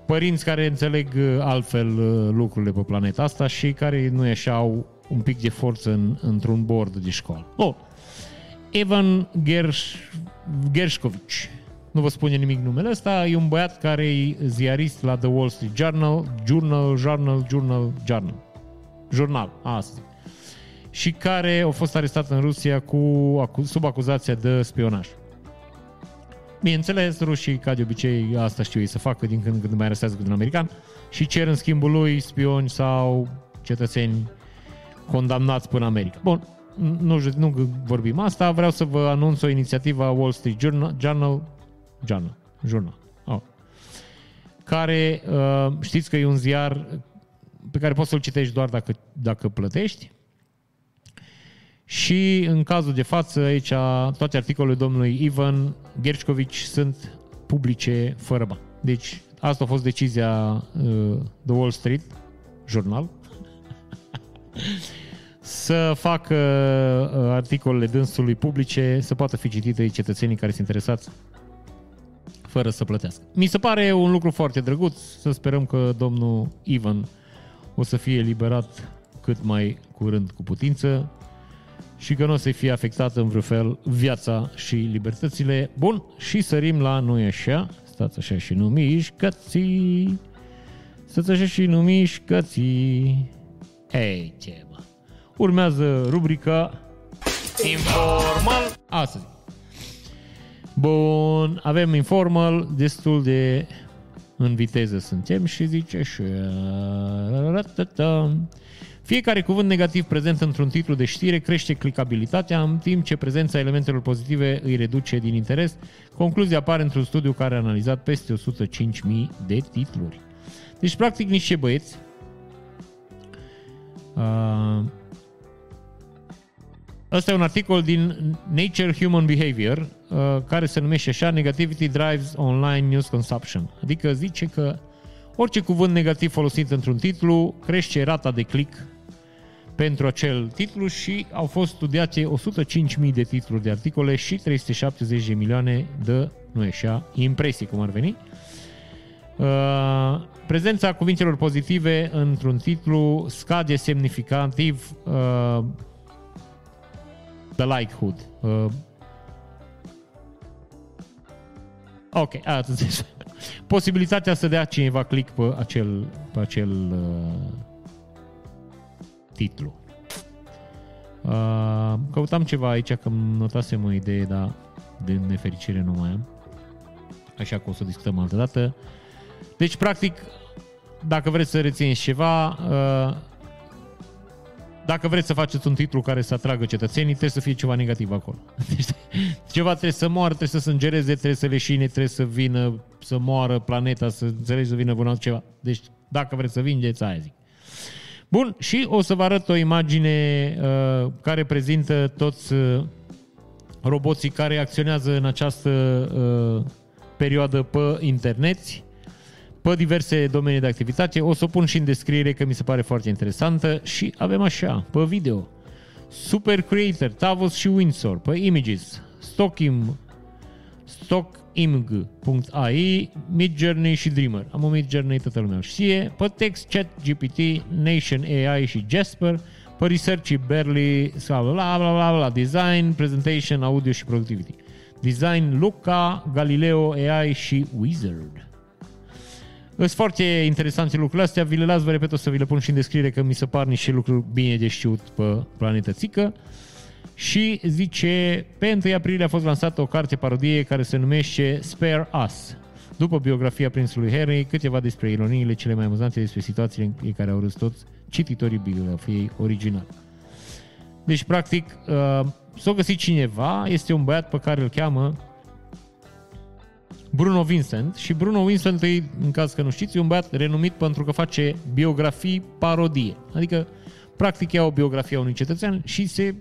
părinți care înțeleg uh, altfel uh, lucrurile pe planeta asta și care nu așa au un pic de forță în, într-un board de școală. Oh, Evan Gersh, Gershkovich, nu vă spune nimic numele ăsta, e un băiat care e ziarist la The Wall Street Journal, Journal, Journal, Journal, Journal, jurnal, asta și care a fost arestat în Rusia cu, sub acuzația de spionaj. Bineînțeles, rușii, ca de obicei, asta știu ei să facă din când în când mai arestează cu un american și cer în schimbul lui spioni sau cetățeni condamnați până în America. Bun, nu, nu vorbim asta, vreau să vă anunț o inițiativă a Wall Street Journal, Journal, Journal, Journal oh, care uh, știți că e un ziar pe care poți să-l citești doar dacă, dacă plătești. Și în cazul de față, aici, toate articolele domnului Ivan Gershkovici sunt publice fără bani. Deci, asta a fost decizia uh, The Wall Street Journal să facă uh, articolele dânsului publice să poată fi citite de cetățenii care sunt interesați fără să plătească. Mi se pare un lucru foarte drăguț, să sperăm că domnul Ivan o să fie eliberat cât mai curând cu putință și că nu o să fie afectată în vreun fel viața și libertățile. Bun, și sărim la noi așa, stați așa și nu mișcați, stați așa și nu mișcați. Ei, ce mă. Urmează rubrica Informal. Astăzi. Bun, avem informal destul de în viteză suntem și zice așa. Fiecare cuvânt negativ prezent într-un titlu de știre crește clicabilitatea, în timp ce prezența elementelor pozitive îi reduce din interes. Concluzia apare într-un studiu care a analizat peste 105.000 de titluri. Deci, practic, niște băieți uh, Ăsta e un articol din Nature Human Behavior uh, care se numește așa Negativity Drives Online News Consumption. Adică zice că orice cuvânt negativ folosit într-un titlu crește rata de click pentru acel titlu și au fost studiate 105.000 de titluri de articole și 370 de milioane de, nu e așa, impresii cum ar veni. Uh, prezența cuvintelor pozitive într-un titlu scade semnificativ uh, The Likelihood. Uh, ok, ați înțeles. Posibilitatea să dea cineva click pe acel, pe acel uh, titlu. Uh, căutam ceva aici, că îmi notasem o idee, dar de nefericire nu mai am. Așa că o să discutăm altă dată. Deci, practic, dacă vreți să rețineți ceva, uh, dacă vreți să faceți un titlu care să atragă cetățenii, trebuie să fie ceva negativ acolo. Deci, ceva trebuie să moară, trebuie să se îngereze, trebuie să leșine, trebuie să vină, să moară planeta, să înțelegi să vină vânat ceva. Deci, dacă vreți să vindeți, aia zic. Bun, și o să vă arăt o imagine uh, care prezintă toți uh, roboții care acționează în această uh, perioadă pe internet, pe diverse domenii de activitate. O să o pun și în descriere că mi se pare foarte interesantă și avem așa, pe video, Super Creator, Tavos și Windsor, pe Images, Stockim, stockimg.ai, Midjourney și Dreamer. Am un Midjourney, toată lumea știe. Pe text, Chat GPT, Nation AI și Jasper. Pe research, Berly, bla bla bla bla, bla, design, presentation, audio și productivity. Design, Luca, Galileo AI și Wizard. Sunt foarte interesante lucrurile astea, vi le las, vă repet, o să vi le pun și în descriere că mi se par niște lucruri bine de știut pe planetă țică. Și zice, pe 1 aprilie a fost lansată o carte parodie care se numește Spare Us. După biografia prințului Harry, câteva despre ironiile cele mai amuzante despre situațiile în care au râs toți cititorii biografiei originale. Deci, practic, uh, s-a găsit cineva, este un băiat pe care îl cheamă Bruno Vincent și Bruno Vincent, e, în caz că nu știți, e un băiat renumit pentru că face biografii parodie. Adică, practic, ia o biografie a unui cetățean și se,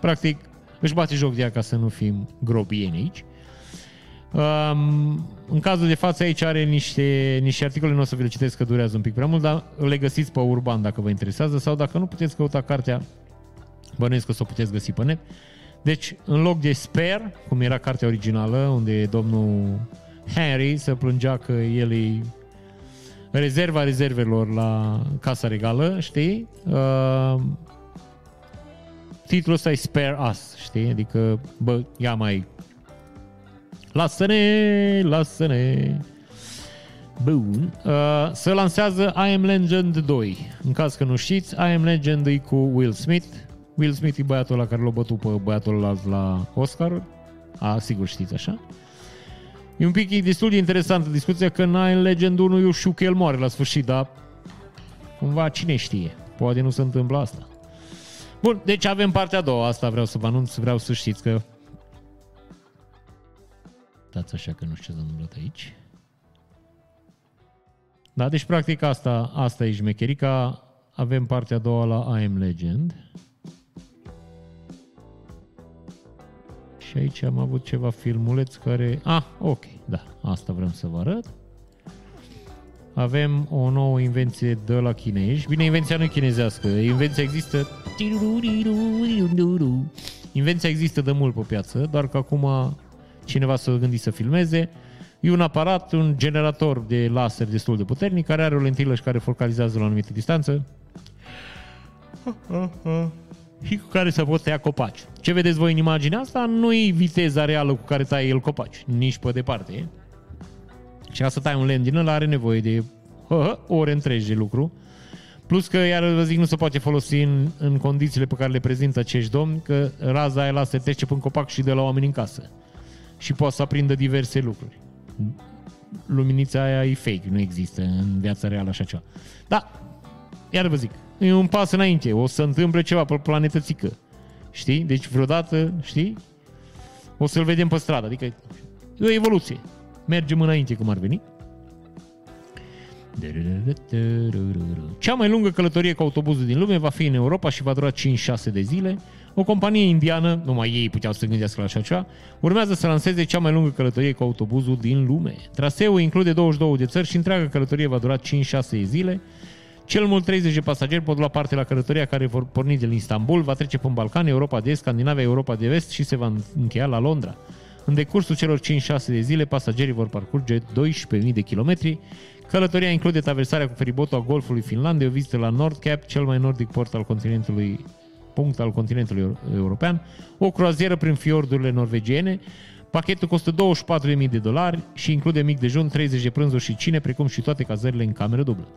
practic, își bate joc de ea ca să nu fim grobieni aici. Um, în cazul de față aici are niște, niște articole, nu o să vi le citesc că durează un pic prea mult, dar le găsiți pe Urban dacă vă interesează sau dacă nu puteți căuta cartea, bănuiesc că o să o puteți găsi pe net. Deci, în loc de Spare, cum era cartea originală, unde domnul Harry se plângea că el e rezerva rezervelor la Casa Regală, știi? Uh, titlul ăsta e Spare Us, știi? Adică, bă, ia mai... Lasă-ne, lasă-ne. Bun. Uh, se lansează I Am Legend 2. În caz că nu știți, I Am Legend e cu Will Smith, Will Smith e băiatul la care l-a bătut pe băiatul ăla la Oscar. A, sigur știți așa. E un pic e destul de interesantă discuția că în Legend 1 eu știu că el moare la sfârșit, dar cumva cine știe. Poate nu se întâmplă asta. Bun, deci avem partea a doua, asta vreau să vă anunț, vreau să știți că... Dați așa că nu știu ce s-a întâmplat aici. Da, deci practic asta, asta e jmecherica. Avem partea a doua la I Am Legend. Și aici am avut ceva filmuleț care... Ah, ok, da, asta vrem să vă arăt. Avem o nouă invenție de la chinezi. Bine, invenția nu e chinezească. Invenția există... Invenția există de mult pe piață, doar că acum cineva s-a gândit să filmeze. E un aparat, un generator de laser destul de puternic, care are o lentilă și care focalizează la o anumită distanță și cu care să poți tăia copaci. Ce vedeți voi în imaginea asta nu e viteza reală cu care taie el copaci, nici pe departe. Și ca să tai un lemn din ăla are nevoie de hă, ore întregi de lucru. Plus că, iar vă zic, nu se poate folosi în, în condițiile pe care le prezintă acești domni, că raza aia lasă trece până copac și de la oameni în casă. Și poate să aprindă diverse lucruri. Luminița aia e fake, nu există în viața reală așa ceva. Da, iar vă zic, e un pas înainte, o să se întâmple ceva pe planetă țică. Știi? Deci vreodată, știi? O să-l vedem pe stradă, adică e o evoluție. Mergem înainte cum ar veni. Cea mai lungă călătorie cu autobuzul din lume va fi în Europa și va dura 5-6 de zile. O companie indiană, numai ei puteau să gândească la așa ceva, urmează să lanseze cea mai lungă călătorie cu autobuzul din lume. Traseul include 22 de țări și întreaga călătorie va dura 5-6 zile. Cel mult 30 de pasageri pot lua parte la călătoria care vor porni din Istanbul, va trece prin Balcan, Europa de Est, Scandinavia, Europa de Vest și se va încheia la Londra. În decursul celor 5-6 de zile, pasagerii vor parcurge 12.000 de kilometri. Călătoria include traversarea cu feribotul a Golfului Finlandei, o vizită la Nordcap, cel mai nordic port al continentului punct al continentului european, o croazieră prin fiordurile norvegiene. Pachetul costă 24.000 de dolari și include mic dejun, 30 de prânzuri și cine, precum și toate cazările în cameră dublă.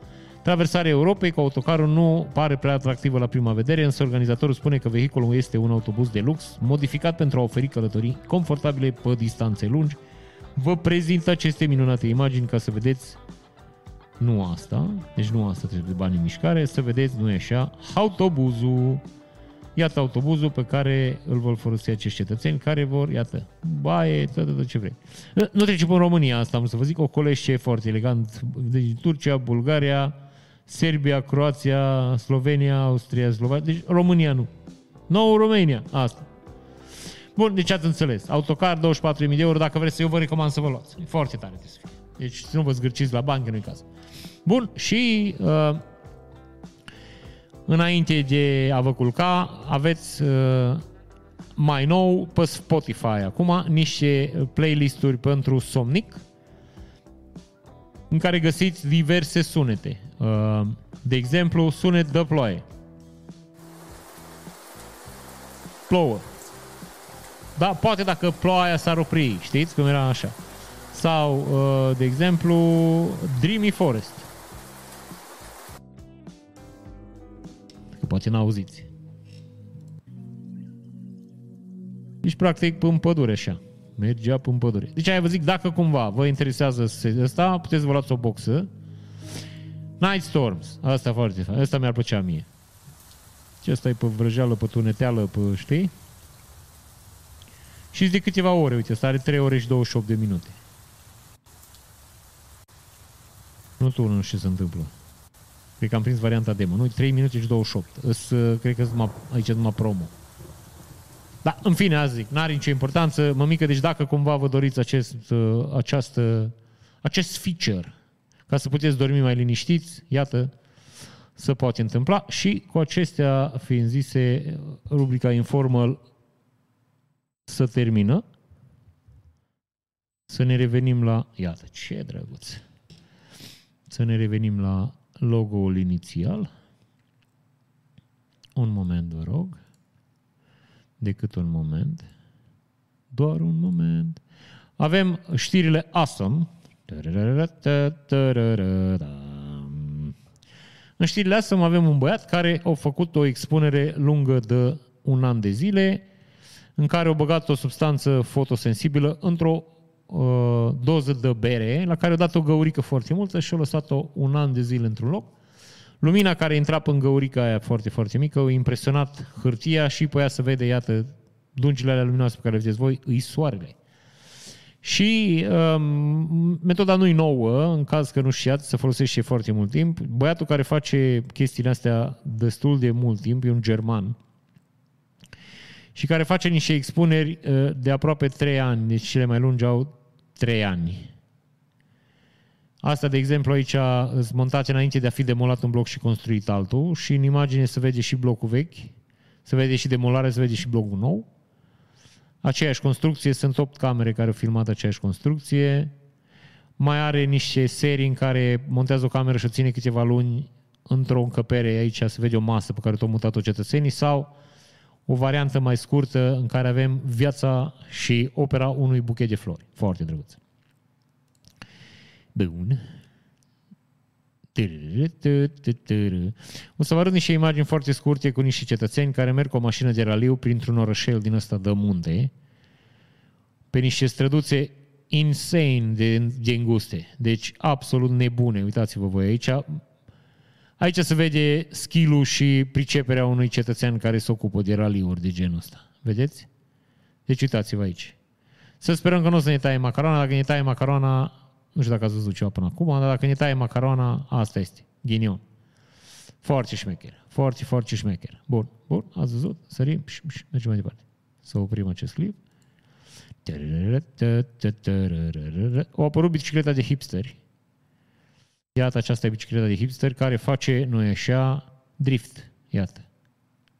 Traversarea Europei cu autocarul nu pare prea atractivă la prima vedere, însă organizatorul spune că vehiculul este un autobuz de lux, modificat pentru a oferi călătorii confortabile pe distanțe lungi. Vă prezint aceste minunate imagini ca să vedeți nu asta, deci nu asta trebuie bani în mișcare, să vedeți, nu e așa, autobuzul. Iată autobuzul pe care îl vor folosi acești cetățeni care vor, iată, baie, tot, tot ce vrei. Nu trece pe în România asta, am să vă zic, o colește foarte elegant. Deci Turcia, Bulgaria, Serbia, Croația, Slovenia, Austria, Slovacia, deci România nu. Nou România, asta. Bun, deci ați înțeles. Autocar, 24.000 de euro, dacă vreți să eu vă recomand să vă luați. E foarte tare trebuie să fie. Deci să nu vă zgârciți la bani, că nu-i caz. Bun, și uh, înainte de a vă culca, aveți uh, mai nou pe Spotify acum niște playlisturi pentru somnic în care găsiți diverse sunete. Uh, de exemplu, sunet de ploaie. Plouă. Da, poate dacă ploaia s-ar opri, știți cum era așa. Sau, uh, de exemplu, Dreamy Forest. Că poate n-auziți. Deci, practic, în pădure așa. Mergea pe pădure. Deci, aia vă zic, dacă cumva vă interesează asta, puteți vă luați o boxă. Night Storms. Asta foarte fain. Asta mi-ar plăcea mie. Ce asta e pe vrăjeală, pe tuneteală, pe, știi? Și de câteva ore, uite, asta are 3 ore și 28 de minute. Nu tu nu știu ce se întâmplă. Cred că am prins varianta demo. Nu, 3 minute și 28. Îs, uh, cred că numai, aici e numai promo. Da, în fine, azi zic, n-are nicio importanță. Mămică, deci dacă cumva vă doriți acest, uh, această, acest feature ca să puteți dormi mai liniștiți, iată, să poate întâmpla. Și cu acestea fiind zise, rubrica Informal să termină. Să ne revenim la... Iată, ce drăguț! Să ne revenim la logo-ul inițial. Un moment, vă rog. Decât un moment. Doar un moment. Avem știrile awesome. În știrile astea avem un băiat care a făcut o expunere lungă de un an de zile în care a băgat o substanță fotosensibilă într-o uh, doză de bere, la care a dat o găurică foarte multă și a lăsat-o un an de zile într-un loc. Lumina care intra pe găurica aia foarte, foarte mică a impresionat hârtia și pe ea să vede, iată, dungile alea luminoase pe care le vedeți voi, îi soarele. Și um, metoda nu e nouă, în caz că nu știați, se folosește foarte mult timp. Băiatul care face chestiile astea destul de mult timp e un german și care face niște expuneri uh, de aproape 3 ani, deci cele mai lungi au 3 ani. Asta, de exemplu, aici sunt montate înainte de a fi demolat un bloc și construit altul și în imagine se vede și blocul vechi, se vede și demolarea, se vede și blocul nou. Aceeași construcție, sunt 8 camere care au filmat aceeași construcție. Mai are niște serii în care montează o cameră și o ține câteva luni într-o încăpere, aici se vede o masă pe care o mutat-o cetățenii, sau o variantă mai scurtă în care avem viața și opera unui buchet de flori. Foarte drăguț. Bun. O să vă arăt niște imagini foarte scurte cu niște cetățeni care merg cu o mașină de raliu printr-un orășel din ăsta de munte, pe niște străduțe insane de, de înguste. Deci absolut nebune. Uitați-vă voi aici. Aici se vede skill și priceperea unui cetățean care se ocupă de raliuri de genul ăsta. Vedeți? Deci uitați-vă aici. Să sperăm că nu o să ne taie macarona. Dacă ne taie macarona, nu știu dacă ați văzut ceva până acum, dar dacă ne taie macarona, asta este. Ghinion. Foarte șmecher. Foarte, foarte șmecher. Bun, bun, ați văzut? Sărim și mergem mai departe. Să oprim acest clip. O apărut bicicleta de hipsteri. Iată, aceasta e bicicleta de hipster care face, nu e așa, drift. Iată.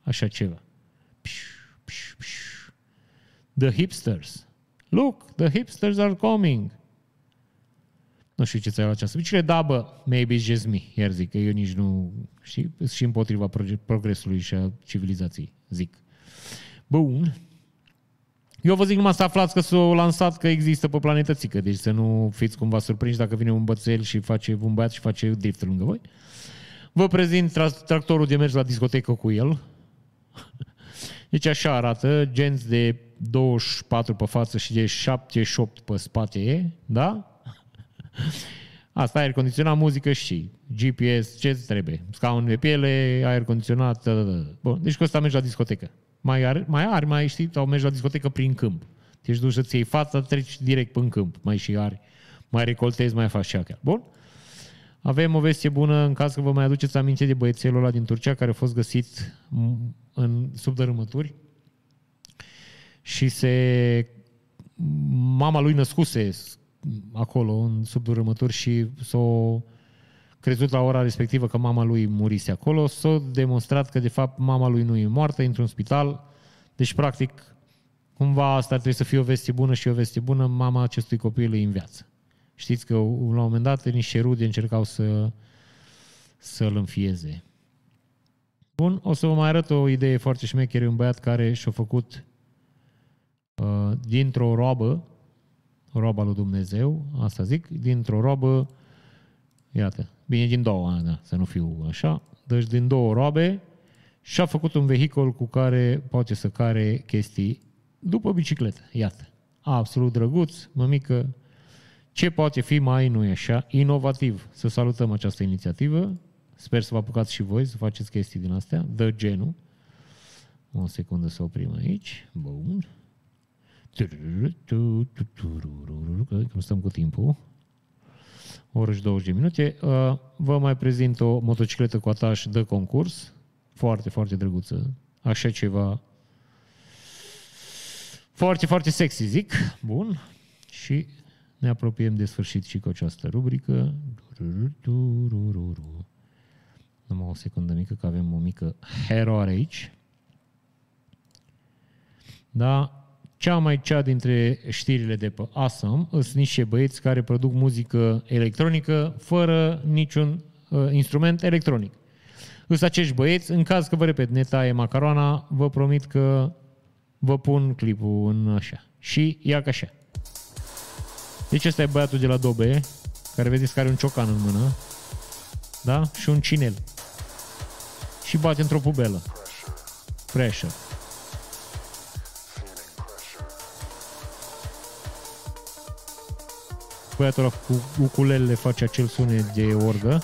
Așa ceva. The hipsters. Look, the hipsters are coming. Nu știu ce ți-ai luat această bicicletă, da, bă, maybe it's just me, iar zic, că eu nici nu, știi, și împotriva progresului și a civilizației, zic. Bun. Eu vă zic numai să aflați că s-a lansat că există pe planetă țică, deci să nu fiți cumva surprinși dacă vine un bățel și face un băiat și face drift lângă voi. Vă prezint tra- tractorul de mers la discotecă cu el. Deci așa arată, genți de 24 pe față și de 78 pe spate, da? Asta, aer condiționat, muzică și GPS, ce trebuie? Scaun de piele, aer condiționat, da, da, da. Bun, deci cu asta mergi la discotecă. Mai are, mai are, mai știi, sau mergi la discotecă prin câmp. Te duci să-ți iei fața, treci direct în câmp. Mai și are, mai recoltezi, mai faci și acea. Bun? Avem o vestie bună în caz că vă mai aduceți aminte de băiețelul ăla din Turcia care a fost găsit în sub dărâmături și se mama lui născuse acolo în sub dărâmături și s-o crezut la ora respectivă că mama lui murise acolo, s-a demonstrat că de fapt mama lui nu e moartă, într-un spital, deci practic cumva asta ar trebui să fie o veste bună și o veste bună, mama acestui copil e în viață. Știți că la un moment dat niște rude încercau să, să-l înfieze. Bun, o să vă mai arăt o idee foarte șmecheră, un băiat care și-a făcut uh, dintr-o roabă, roaba lui Dumnezeu, asta zic, dintr-o roabă, iată, bine, din două, da, să nu fiu așa, deci din două roabe și-a făcut un vehicul cu care poate să care chestii după bicicletă, iată. Absolut drăguț, mămică, ce poate fi mai, nu e așa, inovativ? Să salutăm această inițiativă. Sper să vă apucați și voi să faceți chestii din astea, de genul. O secundă să oprim aici. Bun. Cum stăm cu timpul. O oră și 20 de minute. Uh, vă mai prezint o motocicletă cu ataș de concurs. Foarte, foarte drăguță. Așa ceva foarte, foarte sexy, zic. Bun. Și ne apropiem de sfârșit și cu această rubrică. Numai o secundă mică, că avem o mică eroare aici. Da, cea mai cea dintre știrile de pe Awesome sunt niște băieți care produc muzică electronică fără niciun uh, instrument electronic. Îs acești băieți, în caz că vă repet, ne taie macaroana, vă promit că vă pun clipul în așa. Și ia ca așa. Deci ăsta e băiatul de la Dobe, care vedeți că are un ciocan în mână, da? Și un cinel. Și bate într-o pubelă. Pressure. Băiatul ăla cu ukulelele face acel sunet de orgă.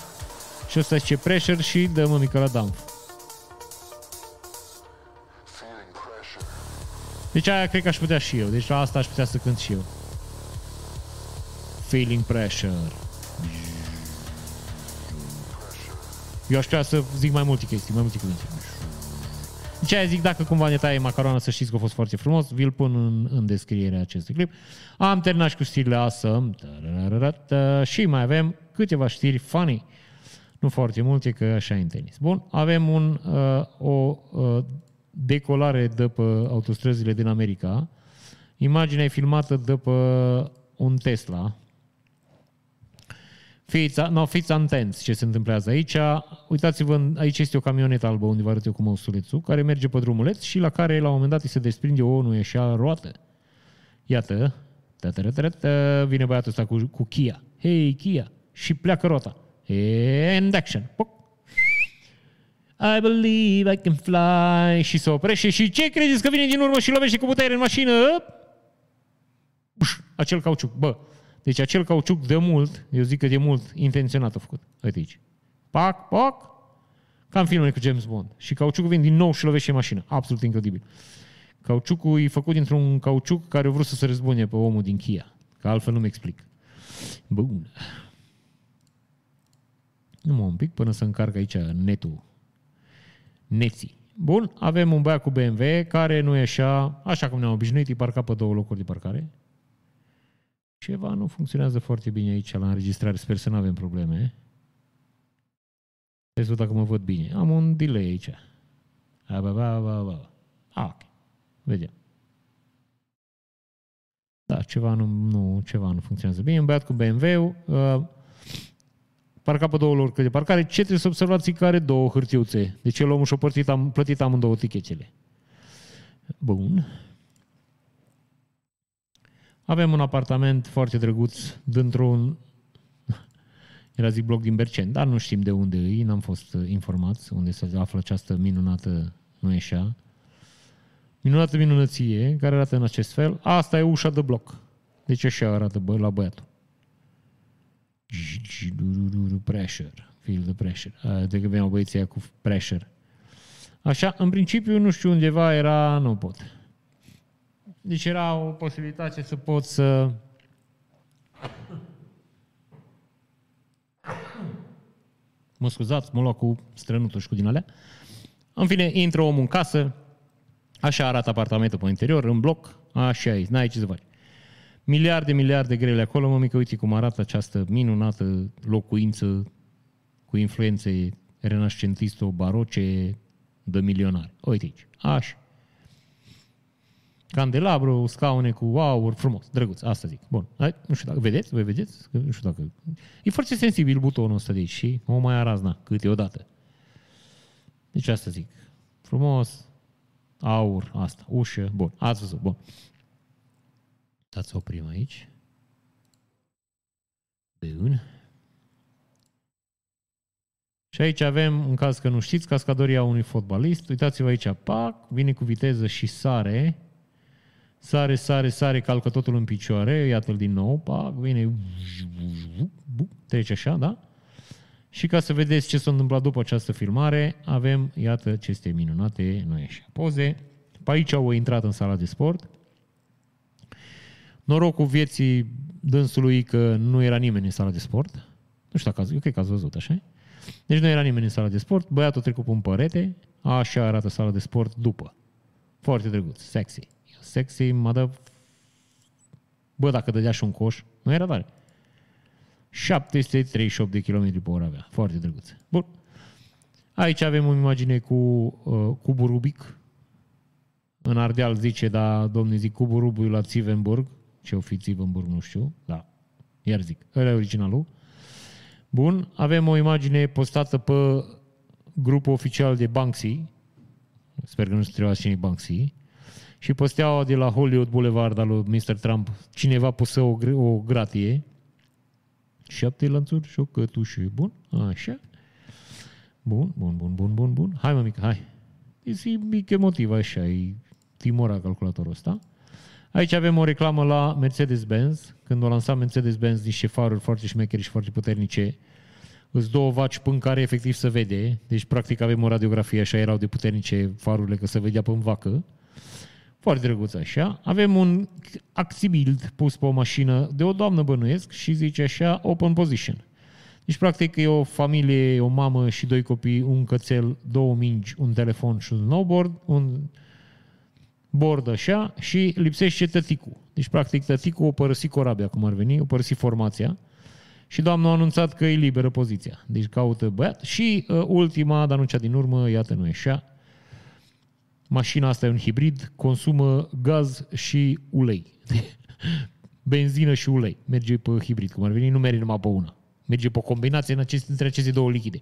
Și ăsta zice pressure și dă mică la dump. Deci aia cred că aș putea și eu. Deci la asta aș putea să cânt și eu. Feeling pressure. Eu aș putea să zic mai multe chestii, mai multe cuvinte. Deci aia zic, dacă cumva ne taie macaroana, să știți că a fost foarte frumos, vi-l pun în, în descrierea acestui clip. Am terminat și cu știrile awesome. Și mai avem câteva știri funny. Nu foarte multe, că așa e în tenis. Bun, avem un, uh, o uh, decolare de pe autostrăzile din America. Imaginea e filmată de pe un Tesla, Fiți, no, fiți antenți ce se întâmplează aici. Uitați-vă, aici este o camionetă albă unde vă arăt eu cu măsulețul, care merge pe drumuleț și la care la un moment dat îi se desprinde o nu așa roată. Iată, vine băiatul ăsta cu, cu Kia. Hei, Kia! Și pleacă rota. And action. Poc. I believe I can fly. Și se oprește și ce credeți că vine din urmă și lovește cu putere în mașină? Uș, acel cauciuc. Bă, deci acel cauciuc de mult, eu zic că de mult, intenționat a făcut. Uite aici. Pac, pac, ca în filmele cu James Bond. Și cauciucul vine din nou și lovește mașina. Absolut incredibil. Cauciucul e făcut dintr-un cauciuc care a vrut să se răzbune pe omul din Kia. Că altfel nu-mi explic. Bun. Numai un pic până să încarc aici netul. Neții. Bun, avem un băiat cu BMW care nu e așa, așa cum ne-am obișnuit, e parcat pe două locuri de parcare. Ceva nu funcționează foarte bine aici la înregistrare, sper să nu avem probleme. Hai să văd dacă mă văd bine. Am un delay aici. A, ba, ba, ba, ba. A, ok. Vedem. Da, Da, ceva nu, nu, ceva nu funcționează bine. Un băiat cu BMW, uh, parcat pe două lor de parcare. Ce trebuie să observați că are două hârtiuțe. Deci el omul și-a plătit, am, plătit amândouă tichetele. Bun. Avem un apartament foarte drăguț dintr-un era zic bloc din Bercen, dar nu știm de unde e, n-am fost informați unde se află această minunată, nu e așa, minunată minunăție, care arată în acest fel. Asta e ușa de bloc. Deci așa arată bă, la băiatul. Pressure. Feel the pressure. De că veneau băieții cu pressure. Așa, în principiu, nu știu undeva era, nu pot. Deci era o posibilitate să pot să mă scuzați, mă lua cu strănutul și cu din alea. În fine, intră omul în casă, așa arată apartamentul pe interior, în bloc, așa e, n-ai ce să faci. Miliarde, miliarde grele acolo, mă mică, uite cum arată această minunată locuință cu influențe renascentisto-baroce de milionari. Uite aici, așa candelabru, scaune cu aur, frumos, drăguț, asta zic. Bun, nu știu dacă vedeți, voi vedeți? Nu știu dacă... E foarte sensibil butonul ăsta de aici și o mai arazna câteodată. Deci asta zic. Frumos, aur, asta, ușă, bun, ați văzut, bun. Dați oprim aici. Bun. Și aici avem, în caz că nu știți, cascadoria unui fotbalist. Uitați-vă aici, pac, vine cu viteză și sare Sare, sare, sare, calcă totul în picioare, iată-l din nou, pac, vine, trece așa, da? Și ca să vedeți ce s-a întâmplat după această filmare, avem, iată, aceste minunate, nu e așa, poze. Pe aici au intrat în sala de sport. Norocul vieții dânsului că nu era nimeni în sala de sport. Nu știu dacă ați, eu cred că ați văzut, așa Deci nu era nimeni în sala de sport, băiatul a trecut pe un părete, așa arată sala de sport după. Foarte drăguț, sexy sexy, mă dă... Bă, dacă dădea și un coș, nu era tare. 738 de km pe oră avea. Foarte drăguț. Bun. Aici avem o imagine cu uh, cubul Rubic. În Ardeal zice, da, domnul zic, cubul Rubic la Țivenburg. Ce o fi Țivenburg, nu știu. Da, iar zic. Ăla e originalul. Bun. Avem o imagine postată pe grupul oficial de Banksy. Sper că nu se trebuie cine Banksy și pe steaua de la Hollywood Boulevard al lui Mr. Trump, cineva pusă o, o gratie, șapte lanțuri și o cătușă. Bun, așa. Bun, bun, bun, bun, bun, bun. Hai, mă, mică, hai. E mic emotiv, așa, e timora calculatorul ăsta. Aici avem o reclamă la Mercedes-Benz. Când o lansat Mercedes-Benz niște faruri foarte șmecheri și foarte puternice, îți două vaci până care efectiv se vede. Deci, practic, avem o radiografie, așa erau de puternice farurile, că se vedea până vacă. Foarte drăguț așa. Avem un Axibild pus pe o mașină de o doamnă bănuiesc și zice așa open position. Deci, practic, e o familie, o mamă și doi copii, un cățel, două mingi, un telefon și un snowboard, un board așa și lipsește tăticul. Deci, practic, tăticul o părăsit corabia, cum ar veni, o părăsit formația și doamna a anunțat că e liberă poziția. Deci caută băiat și uh, ultima, dar nu cea din urmă, iată, nu e așa, Mașina asta e un hibrid, consumă gaz și ulei. Benzină și ulei. Merge pe hibrid, cum ar veni, nu merge numai pe una. Merge pe o combinație în aceste, între aceste două lichide.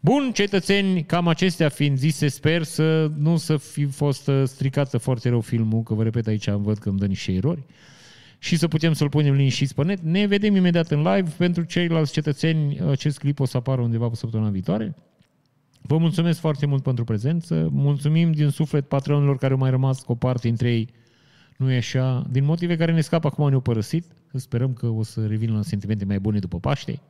Bun, cetățeni, cam acestea fiind zise, sper să nu să fi fost uh, stricată foarte rău filmul, că vă repet aici, am văd că îmi dă niște erori și să putem să-l punem liniștiți pe net. Ne vedem imediat în live. Pentru ceilalți cetățeni, acest clip o să apară undeva pe săptămâna viitoare. Vă mulțumesc foarte mult pentru prezență. Mulțumim din suflet patronilor care au mai rămas cu o parte dintre ei. Nu e așa? Din motive care ne scapă acum ne-au părăsit. Sperăm că o să revină la sentimente mai bune după Paște.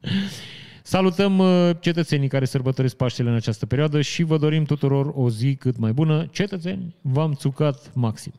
Salutăm uh, cetățenii care sărbătoresc Paștele în această perioadă și vă dorim tuturor o zi cât mai bună. Cetățeni, v-am țucat maxim.